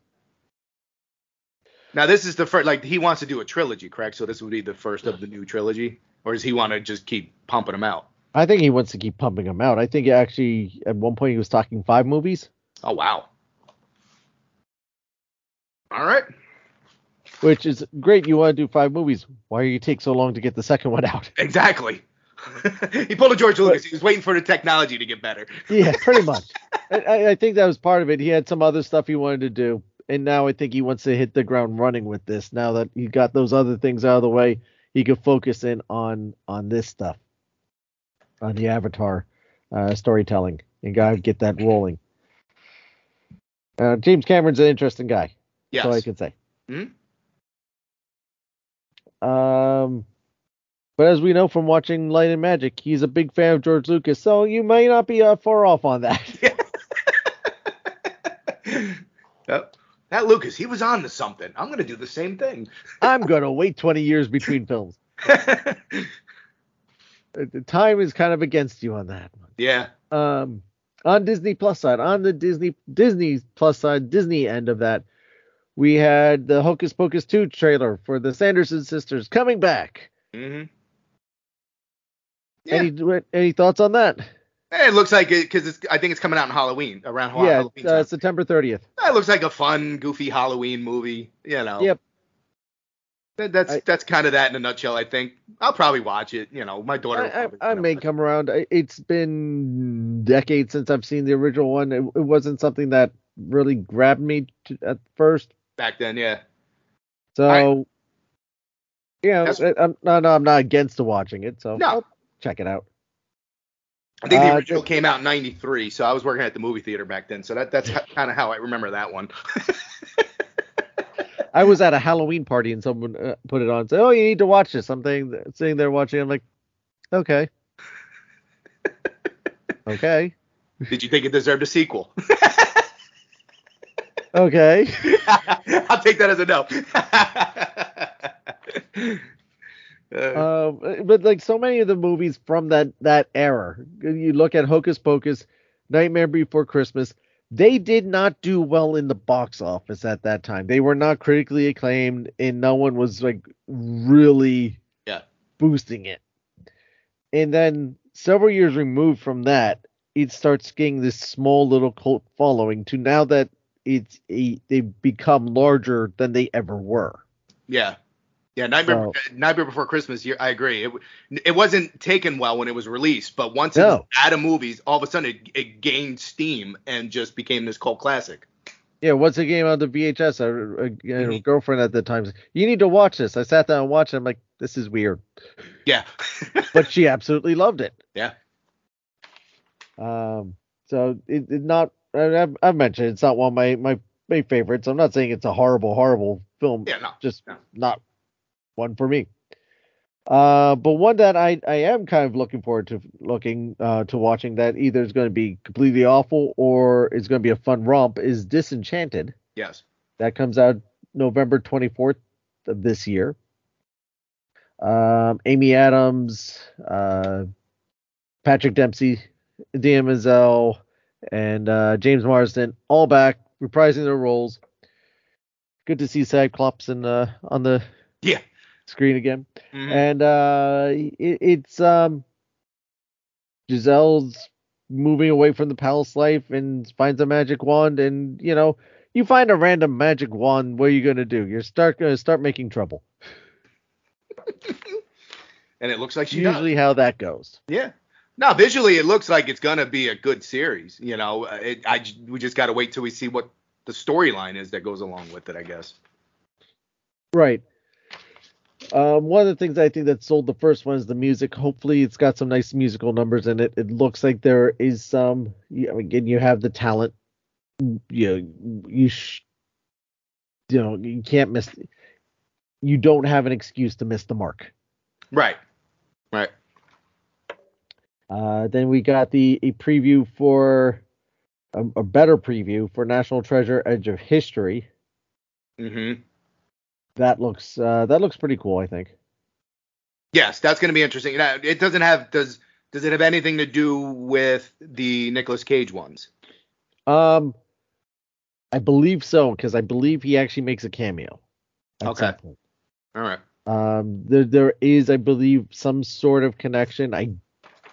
Now this is the first. Like he wants to do a trilogy, correct? So this would be the first of the new trilogy, or does he want to just keep pumping them out? I think he wants to keep pumping them out. I think actually at one point he was talking five movies, Oh wow. All right. Which is great. You want to do five movies? Why do you take so long to get the second one out? Exactly. he pulled a George Lucas. He was waiting for the technology to get better. yeah, pretty much. I- I, think that was part of it. He had some other stuff he wanted to do, and now I think he wants to hit the ground running with this. Now that he got those other things out of the way, he could focus in on on this stuff, on the Avatar uh, storytelling, and gotta get that rolling. Uh, James Cameron's an interesting guy. Yes. That's all I can say. Mhm. Um, But as we know from watching Light and Magic, he's a big fan of George Lucas, so you may not be uh, far off on that. Yep. That Lucas, he was on to something. I'm gonna do the same thing. I'm gonna wait 20 years between films. The time is kind of against you on that one. yeah. Um, on Disney Plus side, on the Disney Disney Plus side, Disney end of that, we had the Hocus Pocus 2 trailer for the Sanderson sisters coming back. hmm Yeah. Any any thoughts on that? It looks like it because I think it's coming out in Halloween around Hall- yeah, Halloween. uh. September 30th. It looks like a fun, goofy Halloween movie. You know. Yep. That, that's I- that's kind of that in a nutshell. I think I'll probably watch it. You know, my daughter. I, I, probably I wanna may watch it. come around. It's been decades since I've seen the original one. It, it wasn't something that really grabbed me to, at first. Back then. Yeah. So, Alright. yeah, That's- I, I'm no, no, I'm not against watching it. So No. I'll check it out. I think the Uh, original just- came out in '93, so I was working at the movie theater back then. So that that's kind of how I remember that one. I was at a Halloween party and someone uh, put it on. and Said, "Oh, you need to watch this." I'm sitting, sitting there watching. I'm like, "Okay, okay, Did you think it deserved a sequel? okay." I'll take that as a no. Uh, Um, but like so many of the movies from that that era, you look at Hocus Pocus, Nightmare Before Christmas. They did not do well in the box office at that time. They were not critically acclaimed, and no one was like really Yeah. boosting it. And then several years removed from that, it starts getting this small little cult following to now that it's a, they've become larger than they ever were. yeah, yeah. Nightmare, So- Nightmare Before Christmas. I agree. It, it wasn't taken well when it was released, but once No. it was out of movies, all of a sudden it, it gained steam and just became this cult classic. Yeah, once it came out the VHS, a, a, a Mhm. girlfriend at the time said, "You need to watch this." I sat down and watched it. I'm like, "This is weird," Yeah. but she absolutely loved it. Yeah. Um. So it, it not. I- I've, I've mentioned it's not one of my my my favorites. I'm not saying it's a horrible horrible film. yeah. No. Just No. not one for me. Uh, but one that I I am kind of looking forward to looking uh to watching that either is going to be completely awful or it's going to be a fun romp is Disenchanted. Yes. That comes out November 24th of this year. Um, Amy Adams, uh, Patrick Dempsey, Menzel, and uh, James Marsden all back reprising their roles. Good to see Cyclops in, uh, on the Yeah. screen again. Mhm. And uh, it, it's um, Giselle's moving away from the palace life and finds a magic wand, and you know you find a random magic wand. What are you gonna do? You're start gonna start making trouble. and it looks like she does. Usually, how that goes. Yeah. No, visually it looks like it's gonna be a good series. You know, Uh, it, I we just got to wait till we see what the storyline is that goes along with it. I guess. Right. Um, one of the things I think that sold the first one is the music. Hopefully, it's got some nice musical numbers in it. It looks like there is some. You again, you have the talent. You you sh- you know you can't miss. You don't have an excuse to miss the mark. Right. Right. Uh, then we got the a preview for a, a better preview for National Treasure: Edge of History. Mm-hmm. That looks uh, that looks pretty cool. I think. Yes, that's gonna be interesting. It doesn't have does does it have anything to do with the Nicolas Cage ones? Um, I believe so because I believe he actually makes a cameo. Okay. All right. Um, there there is, I believe, some sort of connection. I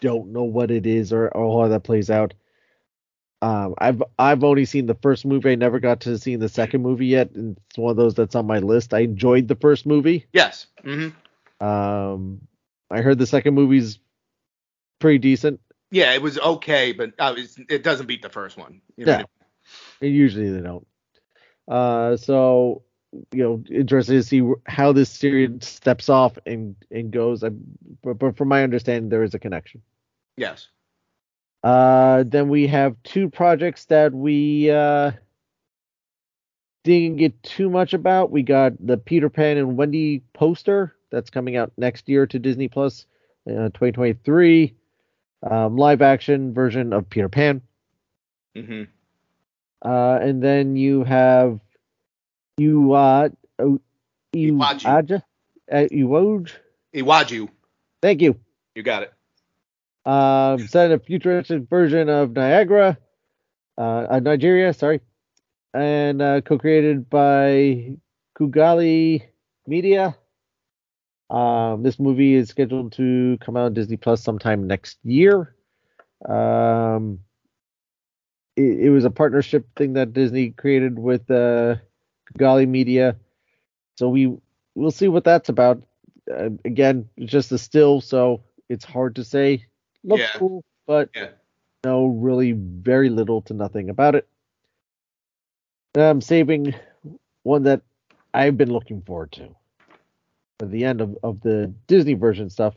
don't know what it is or, or how that plays out. Um, I've I've only seen the first movie. I never got to see the second movie yet, and it's one of those that's on my list. I enjoyed the first movie. Yes. Mm-hmm. Um, I heard the second movie's pretty decent. Yeah, it was okay, but uh, it's, it doesn't beat the first one. You know? Yeah. Usually they don't. Uh, so you know, interested to see how this series steps off and and goes. I, but, but from my understanding, there is a connection. Yes. Uh, then we have two projects that we uh didn't get too much about. We got the Peter Pan and Wendy poster that's coming out next year to Disney Plus, uh, 2023. Um, live action version of Peter Pan. Mm-hmm. Uh, and then you have you uh oh, Iwaju. Uh, Iwoj. Iwaju. Thank you. You got it. Um, set in a futuristic version of Niagara, uh, uh, Nigeria, sorry, and uh, co-created by Kugali Media. Um, this movie is scheduled to come out on Disney Plus sometime next year. Um, it, it was a partnership thing that Disney created with uh, Kugali Media, so we we'll see what that's about. Uh, again, it's just a still, so it's hard to say. Looks Yeah. cool, but Yeah. know really very little to nothing about it. I'm saving one that I've been looking forward to for the end of, of the Disney version stuff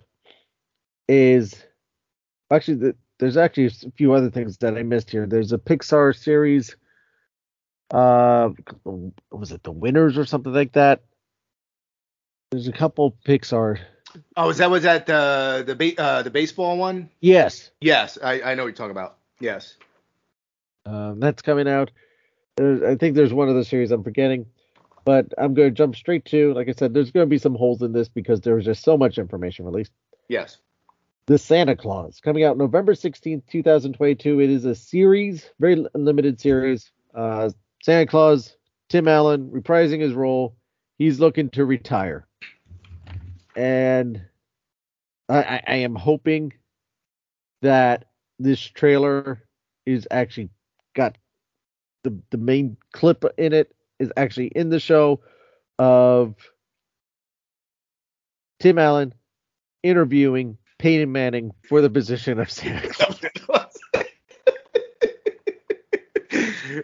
is actually the, there's actually a few other things that I missed here. There's a Pixar series uh was it the winners or something like that? There's a couple Pixar Oh, is that was that the the ba- uh, the baseball one? Yes. Yes, I, I know what you're talking about. Yes. Um, that's coming out. There's, I think there's one other series I'm forgetting, but I'm going to jump straight to. Like I said, there's going to be some holes in this because there was just so much information released. Yes. The Santa Claus coming out November 16th, 2022. It is a series, very limited series. Uh, Santa Claus, Tim Allen reprising his role. He's looking to retire, and I, I, I am hoping that this trailer is actually got the the main clip in it is actually in the show of Tim Allen interviewing Peyton Manning for the position of Santa Claus.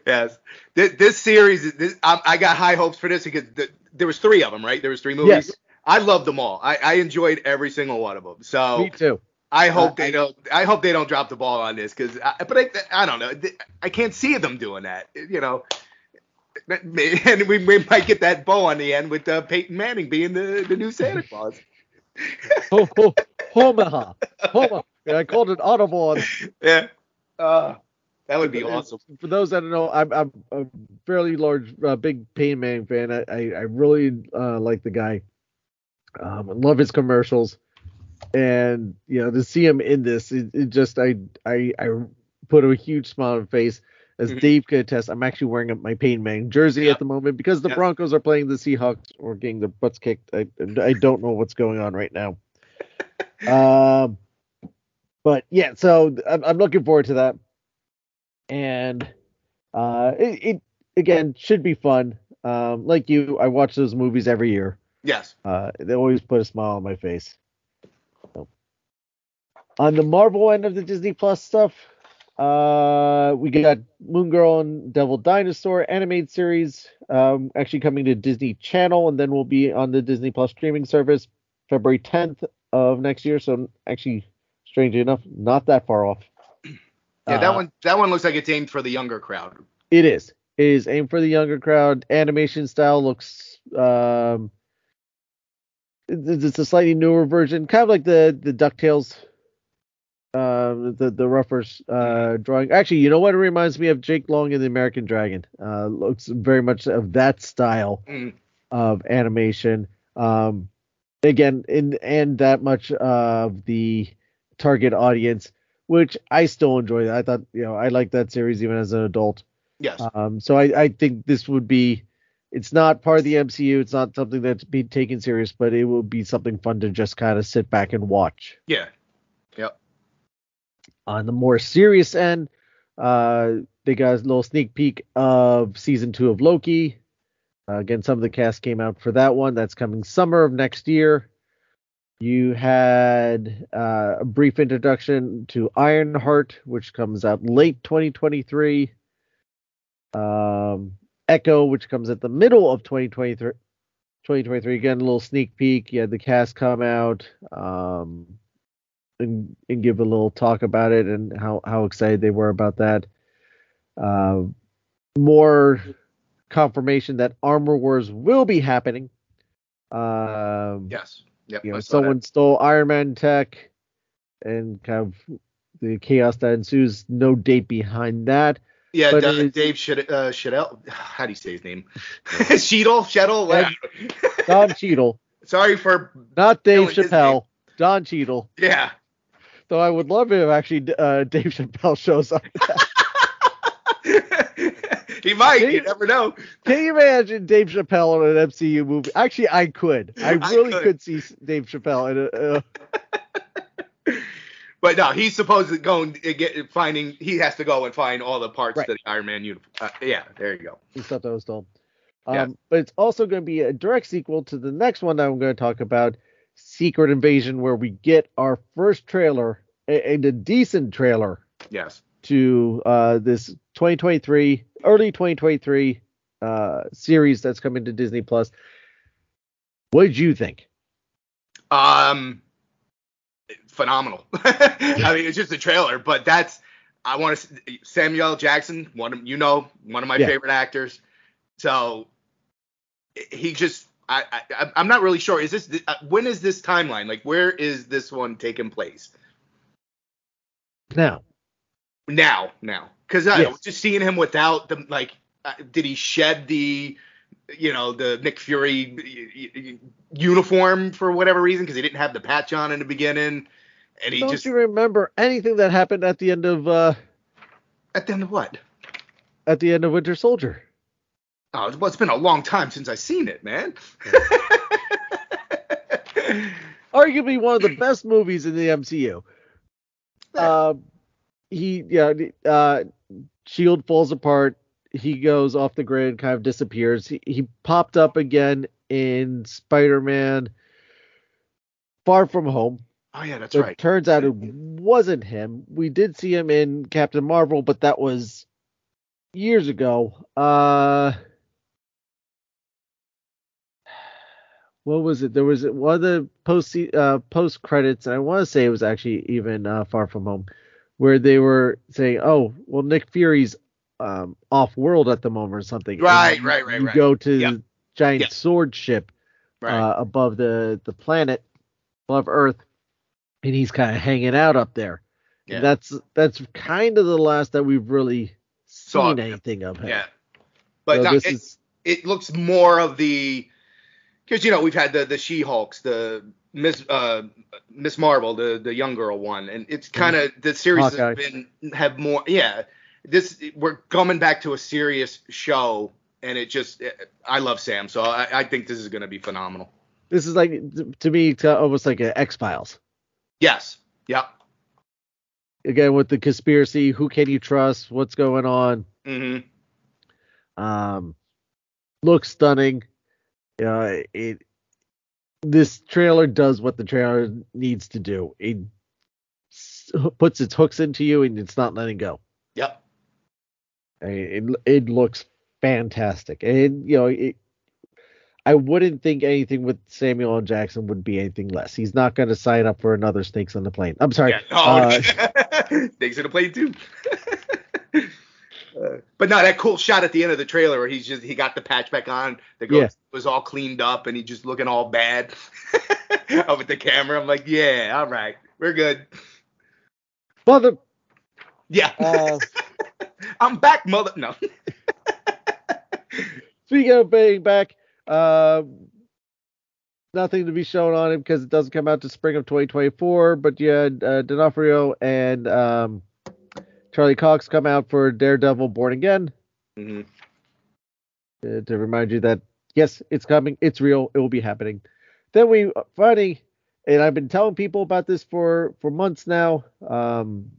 yes. This, this series, is- this, I, I got high hopes for this because the, there was three of them, right? There was three movies. Yes. I loved them all. I, I enjoyed every single one of them. So Me too. I hope Uh, they I- don't. I hope they don't drop the ball on this because. But I, I don't know. I can't see them doing that. You know. And we, we might get that bow on the end with uh, Peyton Manning being the, the new Santa Claus. Omaha. Homa. Yeah, I called it audible. Yeah. Uh, that would be awesome. For those that don't know, I'm, I'm a fairly large, uh, big Peyton Manning fan. I, I, I really uh, like the guy. Um, I love his commercials, and you know to see him in this, it, it just I, I I put a huge smile on my face. As Mhm. Dave could attest, I'm actually wearing my Peyton Manning jersey Yeah. at the moment because the Yeah. Broncos are playing the Seahawks or getting their butts kicked. I I don't know what's going on right now. Um, but yeah, so I'm, I'm looking forward to that, and uh, it, it again should be fun. Um, like you, I watch those movies every year. Yes. Uh, they always put a smile on my face. So. On the Marvel end of the Disney Plus stuff, uh, we got Moon Girl and Devil Dinosaur animated series, um, actually coming to Disney Channel, and then will be on the Disney Plus streaming service February 10th of next year. So actually, strangely enough, not that far off. Yeah, that Uh, one. That one looks like it's aimed for the younger crowd. It is. It is aimed for the younger crowd. Animation style looks um it's a slightly newer version, kind of like the the DuckTales um the the Ruffers uh drawing. Actually, you know what it reminds me of Jake Long and the American Dragon. Uh looks very much of that style Mm. of animation. Um again, in and that much of the target audience, which I still enjoy. I thought, you know, I like that series even as an adult. Yes. Um, so I, I think this would be, it's not part of the MCU. It's not something that's being taken serious, but it will be something fun to just kind of sit back and watch. yeah. Yep. On the more serious end, uh, they got a little sneak peek of season two of Loki. Uh, again, some of the cast came out for that one. That's coming summer of next year. You had uh, a brief introduction to Ironheart, which comes out late 2023. Um, Echo, which comes at the middle of 2023. 2023 again, a little sneak peek. You had the cast come out um, and, and give a little talk about it and how, how excited they were about that. Uh, more confirmation that Armor Wars will be happening. Um, Yes. Yep, you know saw that. someone stole Iron Man tech, and kind of the chaos that ensues. No date behind that. Yeah, but Da- Dave Shid- uh, Shadell. How do you say his name? Sheedle? Shedel? Yeah. Don Cheadle, Sorry for. not Dave Chappelle. Don Cheadle. Yeah. Though I would love it if actually uh, Dave Chappelle shows up. he might. You Dave- never know. Can you imagine Dave Chappelle in an MCU movie? Actually, I could. I I really could. could. see Dave Chappelle in a. But no, he's supposed to go and get finding. He has to go and find all the parts Right. to the Iron Man uniform. Uh, yeah, there you go. and stuff that was. Um, Yeah. But it's also going to be a direct sequel to the next one that I'm going to talk about, Secret Invasion, where we get our first trailer and a decent trailer Yes. to uh, this 2023, early 2023 uh, series that's coming to Disney Plus. What did you think? Um, phenomenal. I mean, it's just a trailer, but that's I want to Samuel Jackson, one of you know, one of my Yeah. favorite actors. So he just I, I I'm not really sure. Is this uh, when is this timeline? Like, where is this one taking place? Now, Now, now, because I Yes. just seeing him without the like, uh, did he shed the, you know, the Nick Fury uniform for whatever reason? Because he didn't have the patch on in the beginning, and he don't just you remember anything that happened at the end of uh, at the end of what? at the end of Winter Soldier? Oh, well, it's been a long time since I've seen it, man. arguably one of the best movies in the MCU. Um, he yeah, uh, Shield falls apart. He goes off the grid, kind of disappears. He, he popped up again in Spider-Man: Far From Home. Oh yeah, that's right. turns out it wasn't him. We did see him in Captain Marvel, but that was years ago. Uh what was it? There was one of the post uh post credits, and I want to say it was actually even uh, Far From Home, where they were saying, "Oh, well, Nick Fury's um off world at the moment or something." And Right, you- right, right, You right. go to Yep. the giant Yep. sword ship Right. uh, above the the planet, above Earth, and he's kind of hanging out up there. Yeah. And that's that's kind of the last that we've really seen anything of him. yeah. But So no, this it, is it looks more of the because you know we've had the the She Hulks, the Miss uh Miss Marvel, the the young girl one, and it's kind of the series Hawkeye. has been have more yeah. This we're coming back to a serious show, and it just I love Sam, so I, I think this is going to be phenomenal. this is like to me it's almost like an X Files Yes. Yep. again with the conspiracy. Who can you trust? What's going on? hmm Um, looks stunning. Uh, it this trailer does what the trailer needs to do. It puts its hooks into you, and it's not letting go. Yep. It it looks fantastic, and you know, it, I wouldn't think anything with Samuel L. Jackson would be anything less. He's not going to sign up for another Snakes on the Plane. I'm sorry. Yeah. Oh, uh, thanks for the Plane too. Uh, but no, that cool shot at the end of the trailer where he's just he got the patch back on. The girl Yeah. was all cleaned up and he just looking all bad up at the camera. I'm like, yeah, all right, we're good. mother. Yeah, Uh, I'm back, mother. No. speaking of being back, uh, nothing to be shown on him because it doesn't come out to spring of 2024. But you had uh, D'Onofrio and um, Charlie Cox come out for Daredevil: Born Again. Mm-hmm. uh, to remind you that yes, it's coming, it's real, it will be happening. Then we finally, and I've been telling people about this for for months now. Um,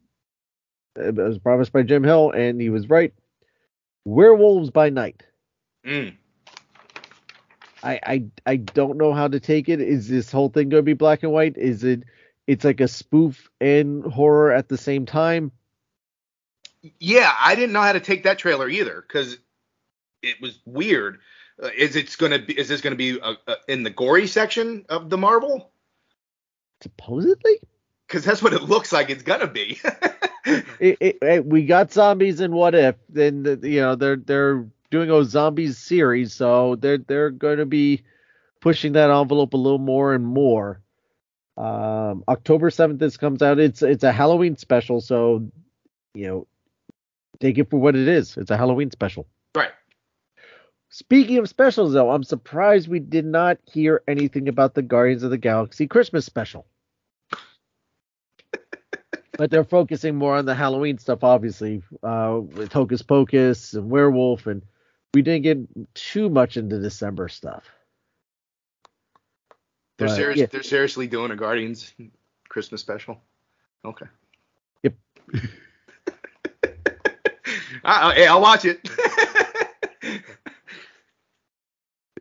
it was promised by Jim Hill, and he was right. Werewolves by Night. Mm. I I I don't know how to take it. Is this whole thing going to be black and white? Is it? It's like a spoof and horror at the same time. Yeah, I didn't know how to take that trailer either because it was weird. Uh, is it's gonna be? Is this gonna be uh uh in the gory section of the Marvel? Supposedly, Because that's what it looks like it's gonna be. it, it, it- we got zombies and What If. Then the, you know they're they're doing a zombies series, so they're they're going to be pushing that envelope a little more and more. Um, October seventh, this comes out. It's it's a Halloween special, so you know, take it for what it is. It's a Halloween special. Right. Speaking of specials, though, I'm surprised we did not hear anything about the Guardians of the Galaxy Christmas special. but they're focusing more on the Halloween stuff, obviously, uh, with Hocus Pocus and Werewolf, and we didn't get too much into December stuff. They're But, serious. yeah. They're seriously doing a Guardians Christmas special. Okay. Yep. I, hey, I'll watch it.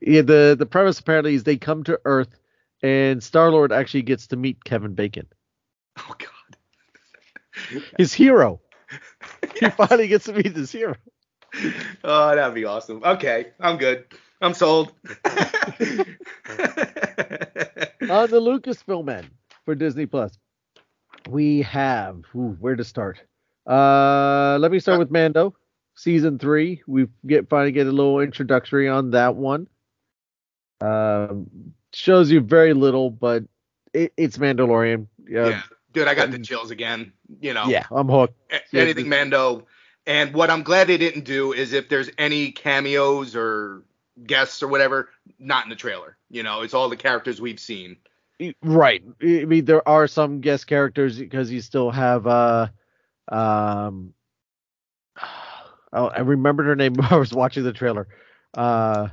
Yeah, the the premise apparently is they come to Earth, and Star Lord actually gets to meet Kevin Bacon, oh God. his hero. He finally gets to meet his hero. Oh, that'd be awesome. Okay, I'm good. I'm sold. on the Lucasfilm end for Disney Plus, we have ooh, where to start. Uh, let me start with Mando, season three. We get finally get a little introductory on that one. Um, shows you very little, but it, it's Mandalorian. Yeah, yeah, dude, I got the chills again. You know, yeah, I'm hooked. anything Mando. And what I'm glad they didn't do is if there's any cameos or guests or whatever, not in the trailer. You know, it's all the characters we've seen. Right. I mean, there are some guest characters because you still have uh, um, oh, I remembered her name. I was watching the trailer. Uh,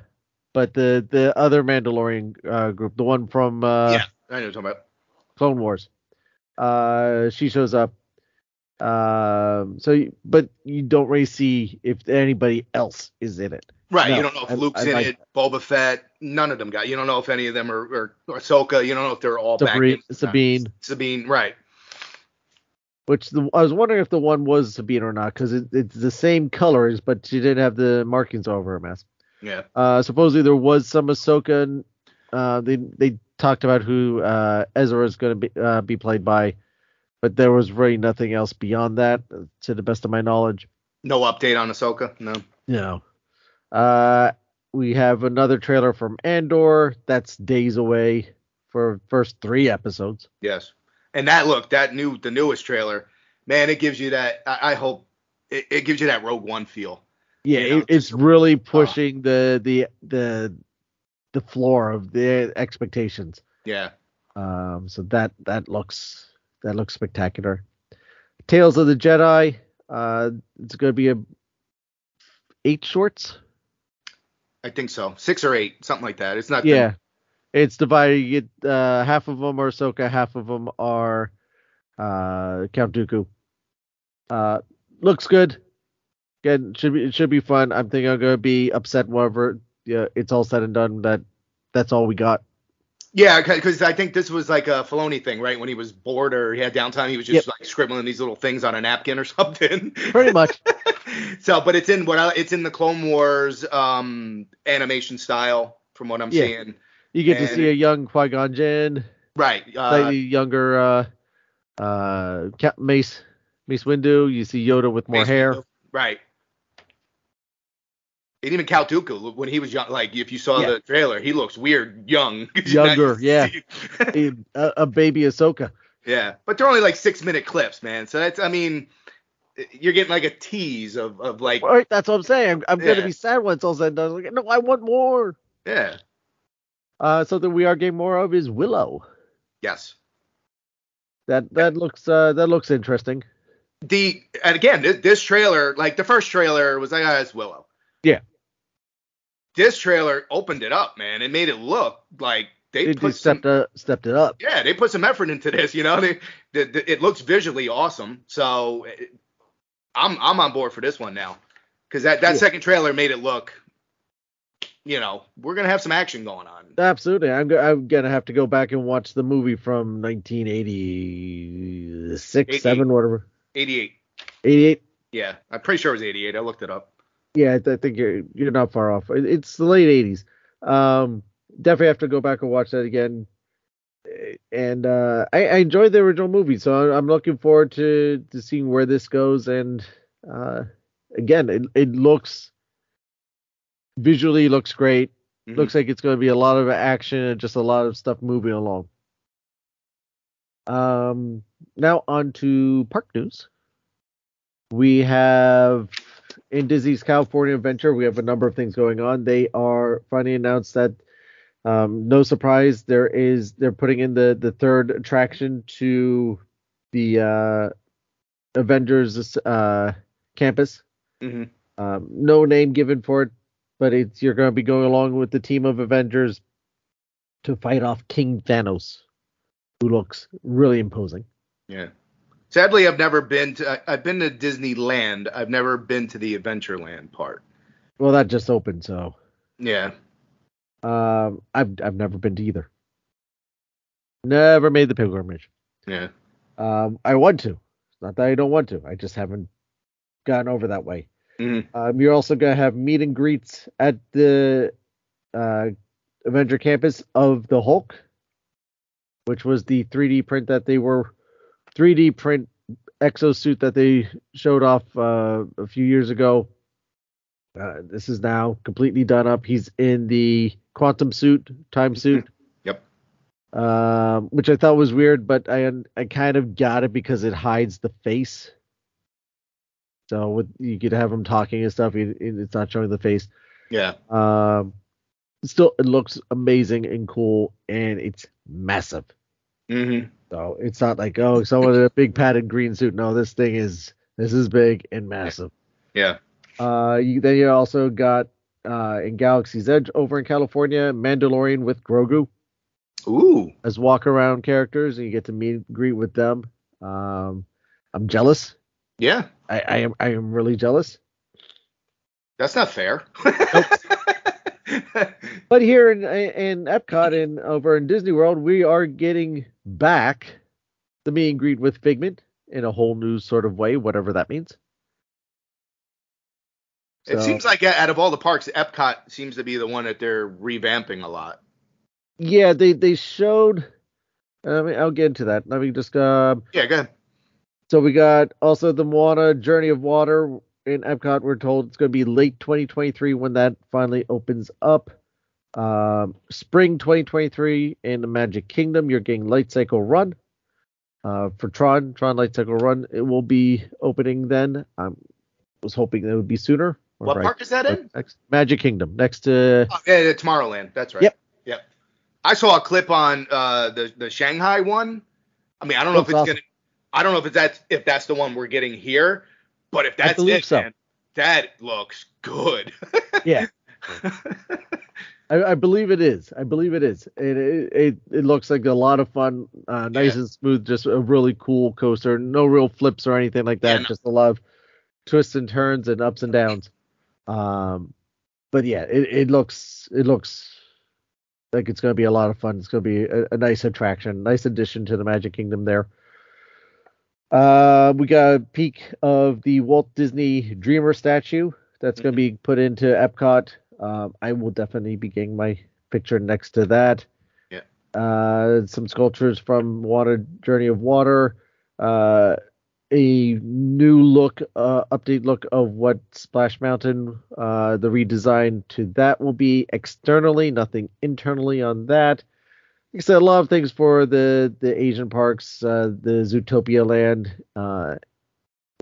but the the other Mandalorian uh, group, the one from uh, yeah, I know what you're talking about. Clone Wars, uh, she shows up. Um, so, you- but you don't really see if anybody else is in it. Right, No, you don't know if I- Luke's I in like it, Boba Fett, none of them got. You don't know if any of them are, or Ahsoka. You don't know if they're all back. Sabine, in. Sabine, Sabine, right? which the, I was wondering if the one was Sabine or not because it, it's the same colors, but she didn't have the markings over her mask. Yeah. Uh, supposedly there was some Ahsoka. and, Uh, they they talked about who uh, Ezra is going to be uh, be played by, but there was really nothing else beyond that, uh, to the best of my knowledge. No update on Ahsoka. No. No. Uh, we have another trailer from Andor. That's days away for first three episodes. Yes. And that look, that new, the newest trailer, man, it gives you that. I, I hope it, it gives you that Rogue One feel. Yeah, You know, it, it's really pushing the the the the floor of the expectations. Yeah. Um, so that that looks that looks spectacular. Tales of the Jedi. Uh, it's going to be a eight shorts. I think so. Six or eight, something like that. It's not. Yeah, it's divided. You get uh, half of them are Ahsoka, half of them are uh, Count Dooku. Uh, looks good. Again, should be it should be fun. I'm thinking I'm gonna be upset whenever yeah, it's all said and done. That that's all we got. Yeah, because I think this was like a Filoni thing, right? When he was bored or he had downtime, he was just Yep. like scribbling these little things on a napkin or something. Pretty much. so, but it's in what I, it's in the Clone Wars um animation style, from what I'm Yeah. seeing. You get to see a young Qui Gon Jinn, Right. Uh, slightly younger uh, uh, Cap- Mace Mace Windu. You see Yoda with more Mace hair. Windu. Right. And even Count Dooku, when he was young, like if you saw Yeah. the trailer, he looks weird, young. Younger, yeah. a, a baby Ahsoka. yeah, but they're only like six minute clips, man. So that's, I mean, you're getting like a tease of, of like, All right, that's what I'm saying. I'm, I'm gonna be sad when it's all said and done. Like, no, I want more. yeah, Uh, something we are getting more of is Willow. yes. That that looks uh that looks interesting. The and again, this, this trailer, like the first trailer was like, ah, it's Willow. This trailer opened it up, man. It made it look like they They, put stepped some, uh, stepped it up. yeah, they put some effort into this. You know, they, the, the, it looks visually awesome. So it, I'm I'm on board for this one now, because that that Yeah. second trailer made it look, you know, we're gonna have some action going on. Absolutely. I'm go- I'm gonna have to go back and watch the movie from 1986, 88. seven, whatever. 88. 88. Yeah, I'm pretty sure it was 88. I looked it up. Yeah, I, th- I think you're you're not far off. It's the late 80s. Um, definitely have to go back and watch that again. And uh, I, I enjoyed the original movie, so I'm- looking forward to to seeing where this goes. And uh, again, it it looks visually looks great. Mhm. Looks like it's going to be a lot of action and just a lot of stuff moving along. Um, now on to park news. We have in Disney's California Adventure, we have a number of things going on. They are finally announced that, um, no surprise, there is they're putting in the the third attraction to the uh, Avengers uh, campus. Mhm. Um, no name given for it, but it's you're going to be going along with the team of Avengers to fight off King Thanos, who looks really imposing. Yeah. Sadly, I've never been to. I've been to Disneyland. I've never been to the Adventureland part. Well, that just opened, so Yeah. um, I've I've never been to either. Never made the pilgrimage. Yeah. Um, I want to. It's not that I don't want to. I just haven't gotten over that way. Mhm. Um, you're also gonna have meet and greets at the uh, Avenger campus of the Hulk, which was the 3D print that they were 3D print exosuit that they showed off uh, a few years ago. Uh, this is now completely done up. He's in the quantum suit, time suit. Yep. Um, which I thought was weird, but I I kind of got it because it hides the face. So with you could have him talking and stuff, it, it's not showing the face. Yeah. Um, still, it looks amazing and cool, and it's massive. hmm So it's not like oh, someone in a big padded green suit. No, this thing is this is big and massive. Yeah. Uh, you, then you also got uh in Galaxy's Edge over in California, Mandalorian with Grogu Ooh. as walk around characters, and you get to meet greet with them. Um, I'm jealous. Yeah. I, I am I am really jealous. That's not fair. But here in in Epcot and over in Disney World, we are getting back the meet and greet with Figment in a whole new sort of way, whatever that means. it seems like out of all the parks, Epcot seems to be the one that they're revamping a lot. yeah, they they showed. I mean, I'll get into that. Let me just uh, Yeah. Go ahead. So we got also the Moana Journey of Water in Epcot. We're told it's going to be late 2023 when that finally opens up. Um, spring 2023 in the Magic Kingdom, you're getting Light Cycle Run. Uh, for Tron, Tron Light Cycle Run, it will be opening then. I was hoping that would be sooner. What right- park is that in? Next, Magic Kingdom, next to Oh, yeah, yeah, Tomorrowland. That's right. Yep. Yep. I saw a clip on uh, the the Shanghai one. I mean, I don't know if it's awesome. gonna. I don't know if it's that if that's the one we're getting here, but if that's it, so. man, that looks good. yeah. I, I believe it is. I believe it is. It it it, it looks like a lot of fun, uh, nice Yeah. and smooth. Just a really cool coaster. No real flips or anything like that. Yeah, no. Just a lot of twists and turns and ups and downs. Um, but yeah, it, it looks it looks like it's going to be a lot of fun. It's going to be a, a nice attraction, nice addition to the Magic Kingdom there. Uh, we got a peek of the Walt Disney Dreamer statue that's going to be put into Epcot. Um, I will definitely be getting my picture next to that. Yeah. Uh, some sculptures from Water Journey of Water. Uh, a new look, uh, update look of what Splash Mountain, uh, the redesign to that will be externally, nothing internally on that. Like I said, a lot of things for the the Asian parks, uh, the Zootopia Land. Uh,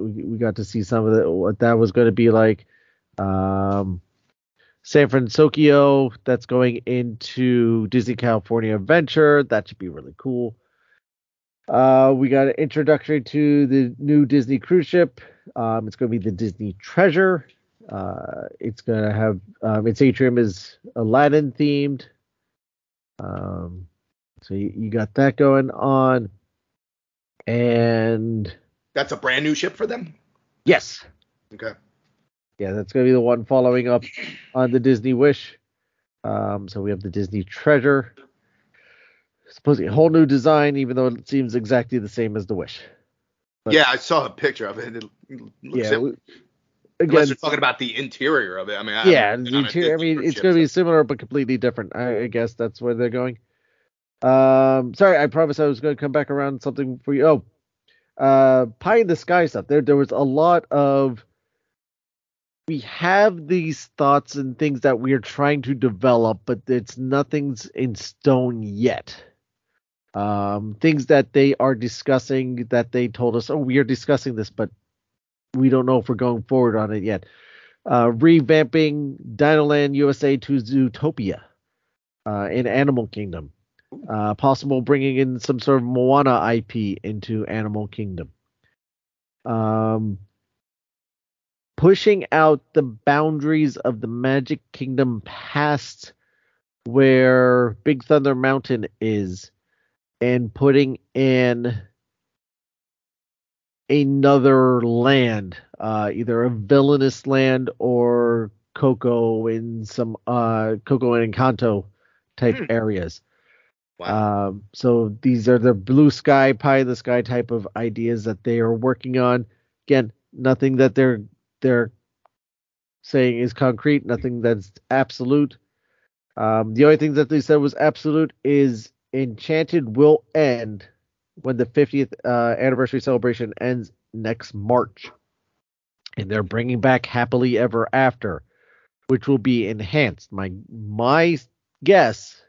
we, we got to see some of the, what that was going to be like. Um, San Fransokyo, that's going into Disney California Adventure. That should be really cool. Uh, we got an introductory to the new Disney cruise ship. Um, it's going to be the Disney Treasure. Uh, it's going to have um, its atrium is Aladdin themed. Um, so you, you got that going on. And That's a brand new ship for them. yes, Okay. Yeah, that's going to be the one following up on the Disney Wish. Um, so we have the Disney Treasure. Supposedly a whole new design, even though it seems exactly the same as the Wish. But- yeah, I saw a picture of it. It looks Yeah. we- unless again, you're talking about the interior of it. I mean, I yeah, the interior- I mean, it's going to be similar but completely different. I, I guess that's where they're going. Um, sorry, I promised I was going to come back around something for you. Oh, uh, pie in the sky stuff. There, there was a lot of we have these thoughts and things that we are trying to develop, but it's nothing's in stone yet. Um, things that they are discussing that they told us, oh, we are discussing this, but we don't know if we're going forward on it yet. Uh, revamping Dinoland USA to Zootopia uh, in Animal Kingdom. Uh, possible bringing in some sort of Moana IP into Animal Kingdom. Um, pushing out the boundaries of the Magic Kingdom past where Big Thunder Mountain is and putting in another land, uh, either a villainous land or Coco in some uh, Coco and Encanto type Hmm. areas. Wow. Um, so these are the blue sky, pie in the sky type of ideas that they are working on. Again, nothing that they're they're saying is concrete, nothing that's absolute. Um, the only thing that they said was absolute is Enchanted will end when the 50th uh, anniversary celebration ends next March, and they're bringing back Happily Ever After, which will be enhanced. My my guess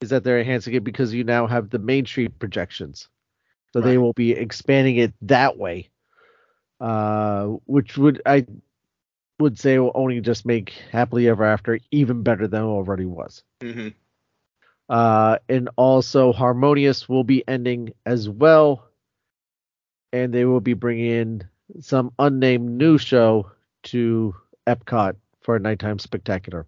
is that they're enhancing it because you now have the Main Street projections. So they will be expanding it that way. Uh, which would I would say will only just make Happily Ever After even better than it already was. hmm Uh, and also Harmonious will be ending as well, and they will be bringing in some unnamed new show to Epcot for a nighttime spectacular.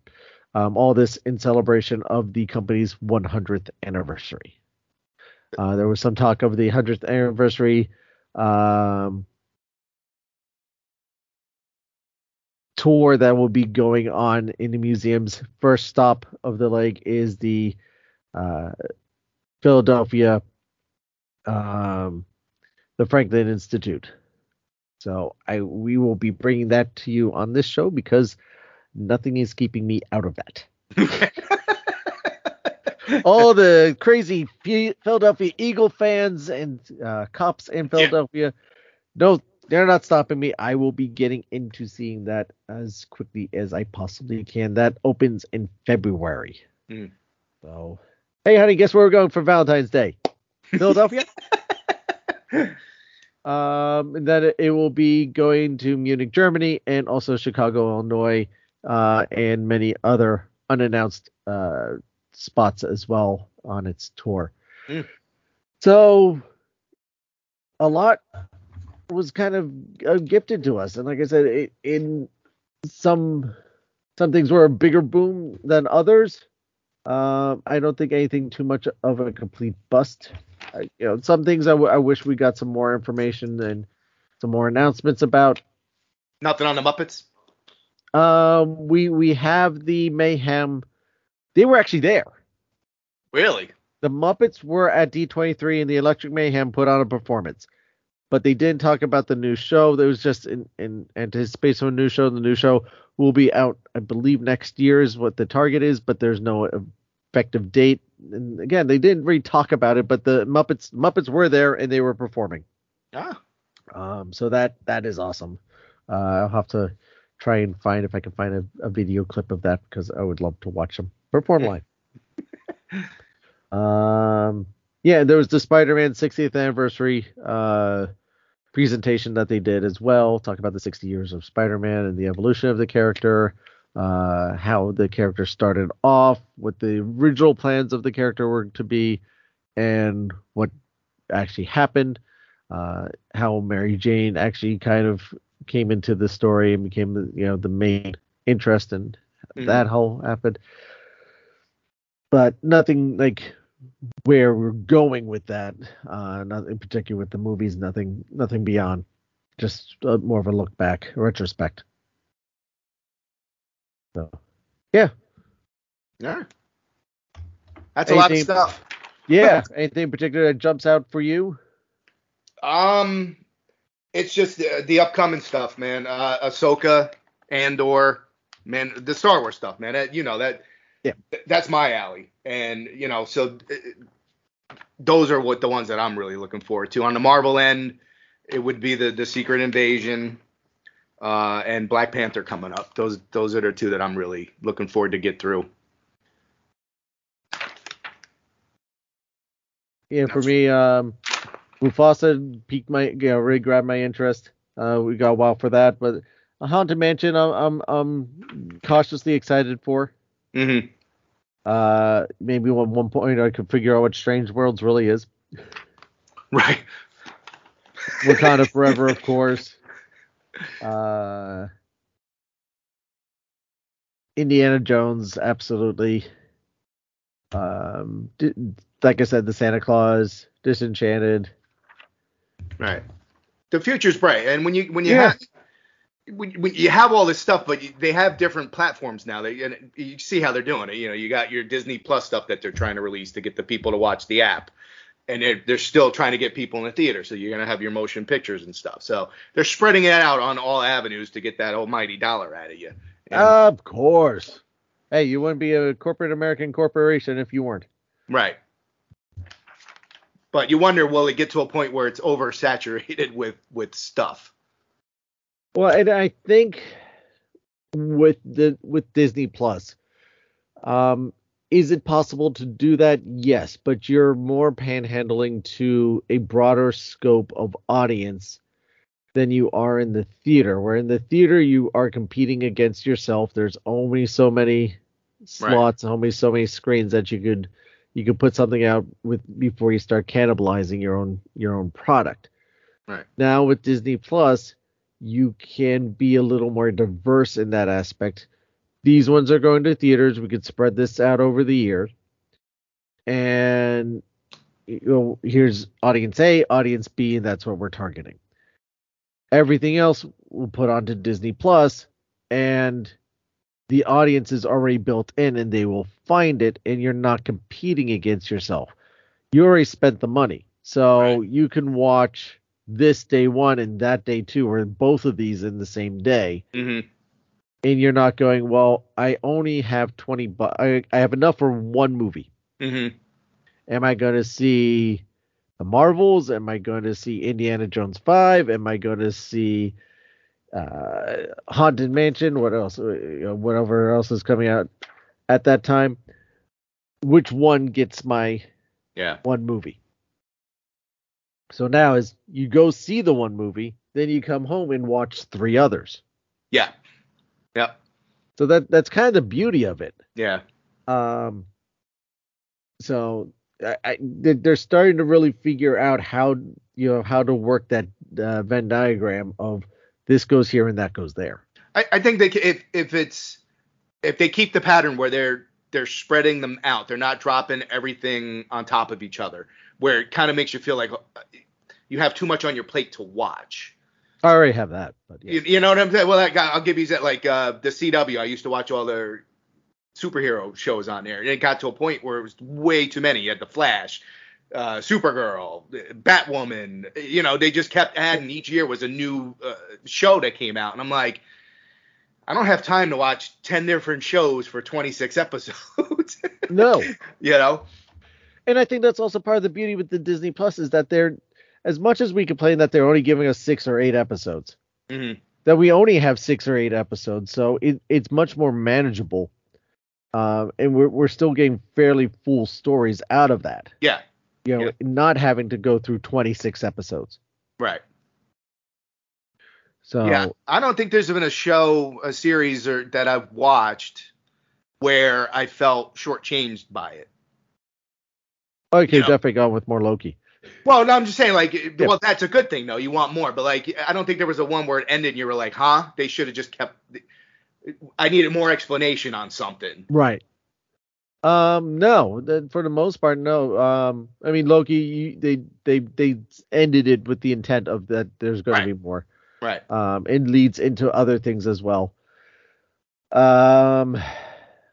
Um, all this in celebration of the company's 100th anniversary. Uh, there was some talk of the 100th anniversary um, tour that will be going on in the museums. First stop of the leg is the uh, Philadelphia, um, the Franklin Institute. So I we will be bringing that to you on this show because nothing is keeping me out of that. All the crazy Philadelphia Eagle fans and uh, cops in Philadelphia, no, they're not stopping me. I will be getting into seeing that as quickly as I possibly can. That opens in February. Mm. So, hey, honey, guess where we're going for Valentine's Day? Philadelphia. um, and then it, will be going to Munich, Germany, and also Chicago, Illinois, uh, and many other unannounced uh, spots as well on its tour. Mm. So, a lot was kind of uh, gifted to us, and like I said, it, in some some things were a bigger boom than others. Um, I don't think anything too much of a complete bust. I, you know, some things I, w- I wish we got some more information and some more announcements about. Nothing on the Muppets. Um, we we have the mayhem. They were actually there. Really? The Muppets were at D23 and the Electric Mayhem put on a performance. But they didn't talk about the new show. There was just in, in anticipation of a new show. The new show will be out, I believe, next year is what the target is, but there's no effective date. And again, they didn't really talk about it, but the Muppets Muppets were there and they were performing. Ah. Um, so that that is awesome. Uh, I'll have to try and find if I can find a, a video clip of that because I would love to watch them perform live. um, yeah, there was the Spider-Man 60th anniversary uh, presentation that they did as well. Talk about the 60 years of Spider-Man and the evolution of the character. Uh, how the character started off, what the original plans of the character were to be, and what actually happened uh, how Mary Jane actually kind of came into the story and became the you know the main interest and Mhm. that whole happened. But nothing like where we're going with that. Uh, not in particular with the movies. Nothing. Nothing beyond. Just uh, more of a look back, a retrospect. So, yeah, Yeah. That's a lot of stuff. yeah. Anything in particular that jumps out for you? Um, it's just the, the upcoming stuff, man. Uh, Ahsoka, Andor, man, the Star Wars stuff, man. That, you know that. Yeah. th- that's my alley, and you know, so uh, those are what the ones that I'm really looking forward to. On the Marvel end, it would be the the Secret Invasion. uh, and Black Panther coming up. Those those are the two that I'm really looking forward to get through. Yeah, for me, um, Mufasa piqued my, you know, really grabbed my interest. Uh, we got a while for that, but a Haunted Mansion, I'm, I'm, I'm cautiously excited for. Mm-hmm. Uh, maybe at one point I could figure out what Strange Worlds really is. Right. Wakanda Forever, of course. Uh, Indiana Jones, absolutely. Um, like I said, the Santa Claus, Disenchanted. Right. The future's bright, and when you when you Yeah. have when, when you have all this stuff, but you, they have different platforms now. They and you see how they're doing it. You know, you got your Disney Plus stuff that they're trying to release to get the people to watch the app, and they're, they're still trying to get people in the theater. So you're gonna have your motion pictures and stuff. So they're spreading it out on all avenues to get that almighty dollar out of you. And- Of course. Hey, you wouldn't be a corporate American corporation if you weren't. Right. But you wonder, will it get to a point where it's oversaturated with with stuff? Well, and I think with the with Disney Plus, um, is it possible to do that? Yes, but you're more panhandling to a broader scope of audience than you are in the theater. Where in the theater you are competing against yourself. There's only so many slots, only so many screens that you could you could put something out with before you start cannibalizing your own your own product. Right. Now with Disney Plus, you can be a little more diverse in that aspect. These ones are going to theaters. We could spread this out over the year. And you know, here's audience A, audience B, and that's what we're targeting. Everything else we'll put onto Disney Plus, and the audience is already built in and they will find it, and you're not competing against yourself. You already spent the money. So Right. you can watch this day one and that day two, or both of these in the same day, Mm-hmm. and you're not going, well, I only have 20 bu- I, I have enough for one movie. Mm-hmm. Am I going to see the Marvels? Am I going to see Indiana Jones 5? Am I going to see uh, Haunted Mansion? What else? Uh, Whatever else is coming out at that time. Which one gets my Yeah. one movie? So now is you go see the one movie, then you come home and watch three others. Yeah. Yep. So that that's kind of the beauty of it. Yeah. Um, so I, I, they- they're starting to really figure out how you know how to work that uh, Venn diagram of this goes here and that goes there. I, I think they if if it's if they keep the pattern where they're they're spreading them out, they're not dropping everything on top of each other, where it kind of makes you feel like uh, you have too much on your plate to watch. I already have that, but You, you know what I'm saying? Well, that guy, I'll give you that. Like uh, the CW, I used to watch all their superhero shows on there, and it got to a point where it was way too many. You had the Flash, uh, Supergirl, Batwoman. You know, they just kept adding. Each year was a new uh, show that came out, and I'm like, I don't have time to watch ten different shows for 26 episodes. no, you know? And I think that's also part of the beauty with the Disney Plus is that they're as much as we complain that they're only giving us six or eight episodes, hmm that we only have six or eight episodes, so it, it's much more manageable. Um, and we're we're still getting fairly full stories out of that. Yeah. You know, Yeah. not having to go through 26 episodes. Right. So Yeah, I don't think there's been a show, a series, or that I've watched where I felt shortchanged by it. Okay, you know. definitely gone with more Loki. Well, no, I'm just saying, like, well, that's a good thing, though. You want more, but like, I don't think there was a one where it ended and you were like, huh? They should have just kept. I needed more explanation on something. Right. Um, no, for the most part, no. Um, I mean, Loki, you, they they they ended it with the intent of that there's going Right. to be more. Right. Um, and leads into other things as well. Um,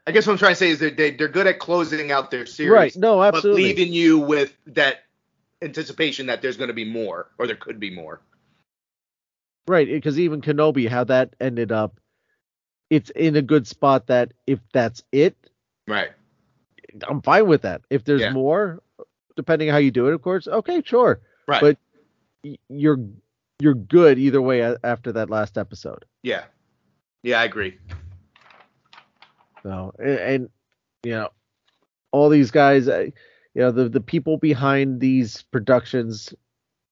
I guess what I'm trying to say is that they they're good at closing out their series, right. No, absolutely. but leaving you with that anticipation that there's going to be more, or there could be more. Right, because even Kenobi, how that ended up, it's in a good spot that if that's it, Right. I'm fine with that. If there's Yeah. more, depending how you do it, of course, okay, sure. Right. But you're you're good either way after that last episode. Yeah. Yeah, I agree. So and, and you know all these guys, uh, you know the the people behind these productions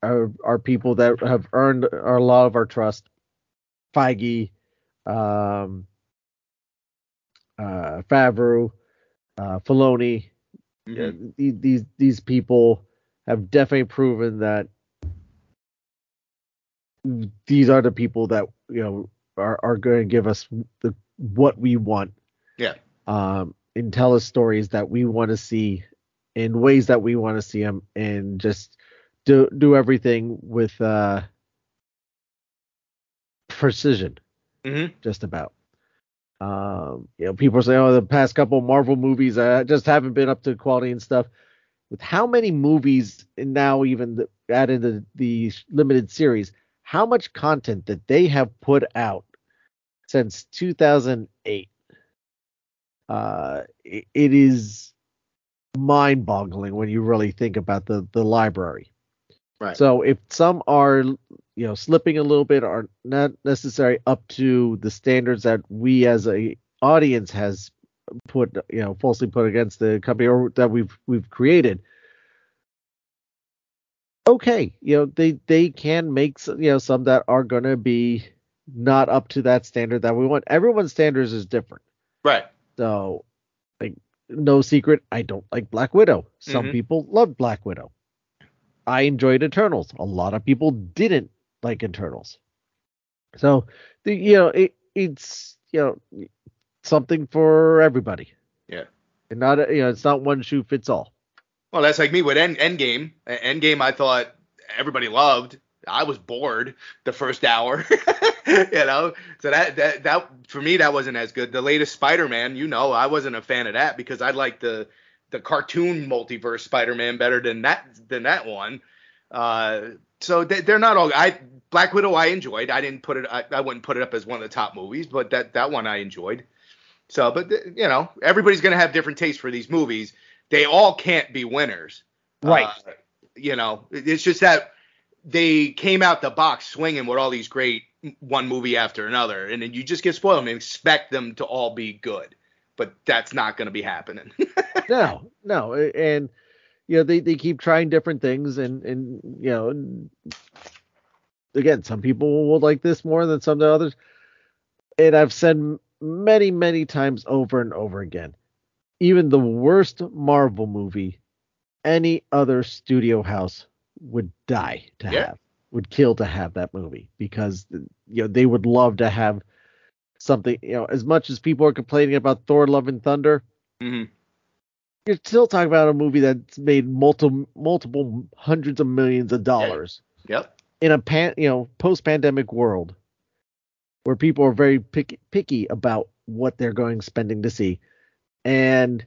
are are people that have earned a lot of our trust. Feige, um, uh, Favreau, uh, Filoni, Mhm. yeah, these these these people have definitely proven that these are the people that you know are are going to give us the what we want. Yeah. Um, and tell us stories that we want to see in ways that we want to see them, and just do do everything with uh precision Mhm. just about. Um, you know, people say, "Oh, the past couple Marvel movies uh, just haven't been up to quality and stuff." With how many movies and now even the, added the the limited series, how much content that they have put out since 2008? Uh, it, it is mind-boggling when you really think about the the library. Right. So if some are, you know, slipping a little bit, are not necessary up to the standards that we as a audience has put, you know, falsely put against the company or that we've we've created. Okay, you know, they they can make s- you know some that are gonna be not up to that standard that we want. Everyone's standards is different. Right. So, like, no secret, I don't like Black Widow. Some Mhm. people love Black Widow. I enjoyed Eternals. A lot of people didn't like Eternals. So, the, you know, it, it's you know something for everybody. Yeah. And not a- you know, it's not one shoe fits all. Well, that's like me with End Endgame. Endgame, I thought everybody loved. I was bored the first hour, you know. So that that that for me that wasn't as good. The latest Spider-Man, you know, I wasn't a fan of that because I like the the cartoon multiverse Spider-Man better than that than that one. Uh, so they, they're not all. I Black Widow I enjoyed. I didn't put it. I, I wouldn't put it up as one of the top movies, but that that one I enjoyed. So, but you know, everybody's gonna have different tastes for these movies. They all can't be winners. Right. Uh, you know, it- it's just that they came out the box swinging with all these great one movie after another, and then you just get spoiled and expect them to all be good. But that's not going to be happening. no, no, and you know they, they keep trying different things, and and you know, and again, some people will like this more than some others. And I've said many, many times over and over again, even the worst Marvel movie, any other studio house would die to Yeah. have, would kill to have that movie because you know they would love to have something. You know, as much as people are complaining about Thor: Love and Thunder hmm you're still talking about a movie that's made multiple multiple hundreds of millions of dollars Yep. in a pan you know post pandemic world where people are very picky, picky about what they're going spending to see and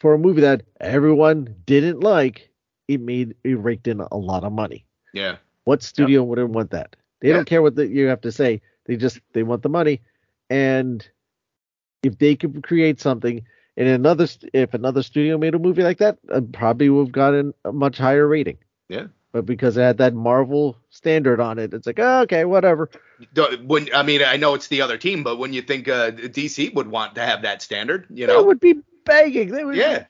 for a movie that everyone didn't like it made it raked in a lot of money. Yeah. what studio wouldn't want that? They Yeah. don't care what the, you have to say. They just they want the money. And if they could create something and another if another studio made a movie like that uh, probably would have gotten a much higher rating. Yeah. but because it had that marvel standard on it it's like oh, okay whatever. When I mean, I know it's the other team, but when you think uh, DC would want to have that standard, you they know, would be begging. They would Yeah.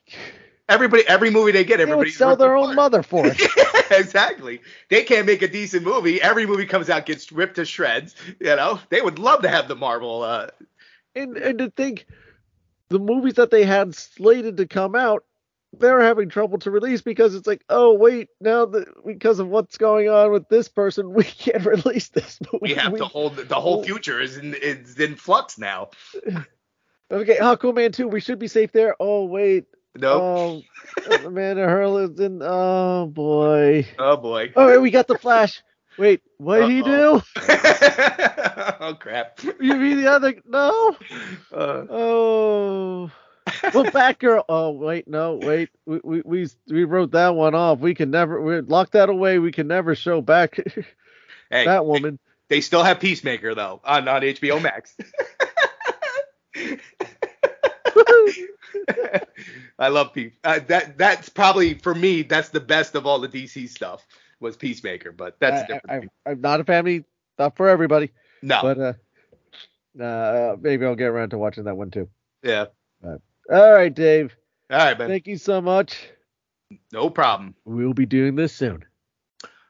Everybody, every movie they get, everybody sell their own mother for it exactly. They can't make a decent movie. Every movie comes out gets ripped to shreds. You know, they would love to have the Marvel. Uh, and and to think the movies that they had slated to come out they're having trouble to release because it's like oh wait now that because of what's going on with this person we can't release this movie we have to hold the whole future is in is in flux now. okay aquaman 2 we should be safe there oh wait No. oh Amber Heard is in oh boy Oh boy. All right, we got the flash wait what did he do oh crap. you mean the other no Uh, Oh. Well, Batgirl. Oh, wait, no, wait. We, we we we wrote that one off. We can never we lock that away. We can never show back hey, that woman. they still have Peacemaker though on on HBO Max. I love Peace. Uh, that that's probably for me. That's the best of all the DC stuff. was Peacemaker, but that's I, different. I, am not a family, not for everybody. no, But uh, uh, maybe I'll get around to watching that one too. yeah. All right, Dave. All right, man. Thank you so much. No problem. We'll be doing this soon.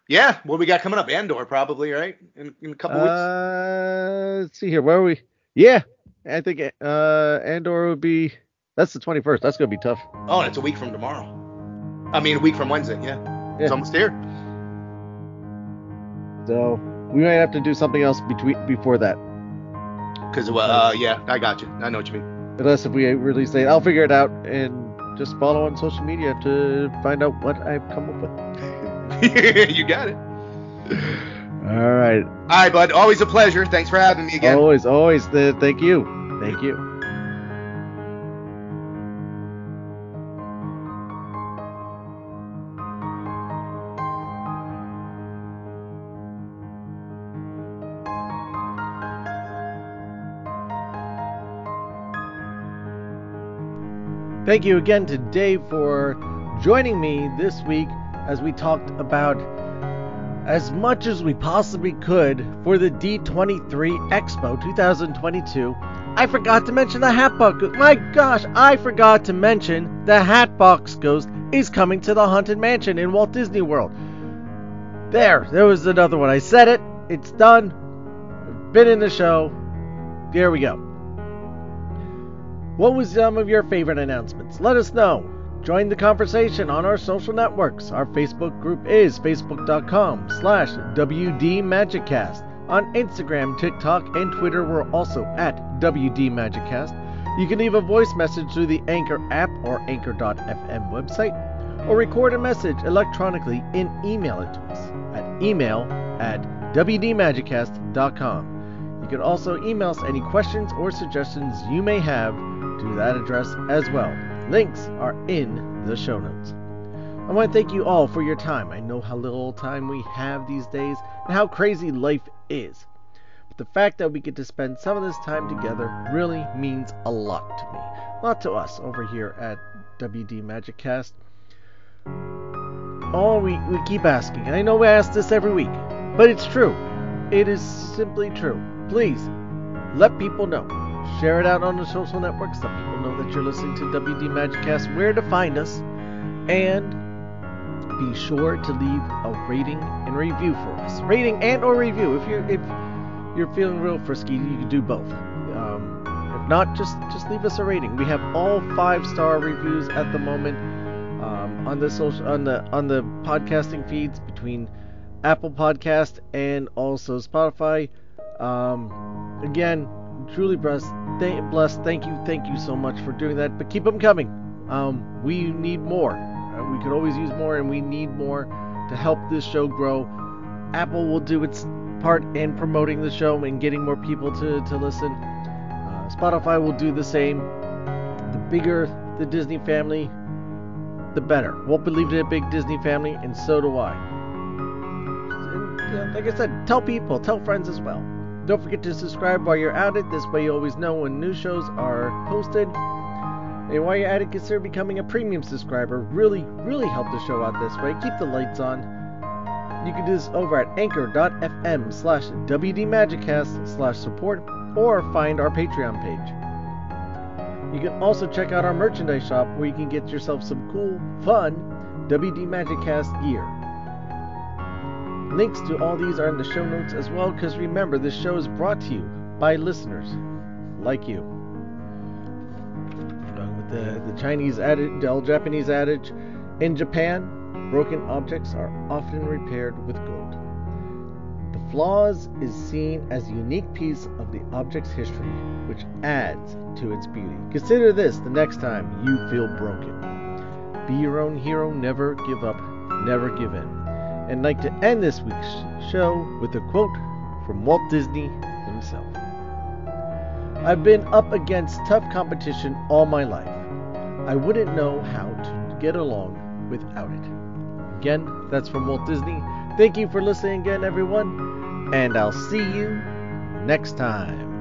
Yeah, what we got coming up? Andor, probably, right? In, in a couple weeks. Uh, let's see here. Where are we? Yeah, I think uh, Andor would be. That's the 21st. That's gonna be tough. Oh, and it's a week from tomorrow. I mean, a week from Wednesday. Yeah, Yeah. it's almost here. So we might have to do something else between before that. Cause well, uh, yeah, I got you. I know what you mean. Unless if we release date, I'll figure it out and just follow on social media to find out what I've come up with. you got it. All right. All right, bud. Always a pleasure. Thanks for having me again. Always, always. The, thank you. Thank you. Thank you again to Dave for joining me this week as we talked about as much as we possibly could for the D23 Expo 2022. I forgot to mention the Hatbox. Ghost. My gosh, I forgot to mention the Hatbox Ghost is coming to the Haunted Mansion in Walt Disney World. There, there was another one. I said it. It's done. Been in the show. There we go. What was some of your favorite announcements? Let us know. Join the conversation on our social networks. Our Facebook group is facebook.com slash WDMagicCast. On Instagram, TikTok, and Twitter, we're also at WDMagicCast. You can leave a voice message through the Anchor app or Anchor.fm website, or record a message electronically and email it to us at email at WDMagicCast.com. You can also email us any questions or suggestions you may have that address as well. Links are in the show notes. I want to thank you all for your time. I know how little time we have these days and how crazy life is. But the fact that we get to spend some of this time together really means a lot to me. A lot to us over here at WD Magic Cast. All we, we keep asking, and I know we ask this every week, but it's true. It is simply true. Please let people know. Share it out on the social networks. Let people know that you're listening to WD Magiccast, where to find us, and be sure to leave a rating and review for us. Rating and or review. If you're if you're feeling real frisky, you can do both. Um, if not, just just leave us a rating. We have all five star reviews at the moment um, on the social on the on the podcasting feeds between Apple Podcast and also Spotify. Um, again, truly blessed. Thank, blessed. Thank you, thank you so much for doing that. But keep them coming. Um, we need more. Uh, we could always use more, and we need more to help this show grow. Apple will do its part in promoting the show and getting more people to, to listen. Uh, Spotify will do the same. The bigger the Disney family, the better. Won't believe it a big Disney family, and so do I. And, know, like I said, tell people, tell friends as well. Don't forget to subscribe while you're at it. This way, you always know when new shows are posted. And while you're at it, consider becoming a premium subscriber. Really, really help the show out this way. Keep the lights on. You can do this over at anchor.fm slash WDMagicCast slash support or find our Patreon page. You can also check out our merchandise shop where you can get yourself some cool, fun WD Magic Cast gear. Links to all these are in the show notes as well because remember, this show is brought to you by listeners like you. With the, the Chinese adage, the old Japanese adage, in Japan, broken objects are often repaired with gold. The flaws is seen as a unique piece of the object's history, which adds to its beauty. Consider this the next time you feel broken. Be your own hero, never give up, never give in. And like to end this week's show with a quote from Walt Disney himself. I've been up against tough competition all my life. I wouldn't know how to get along without it. Again, that's from Walt Disney. Thank you for listening again, everyone, and I'll see you next time.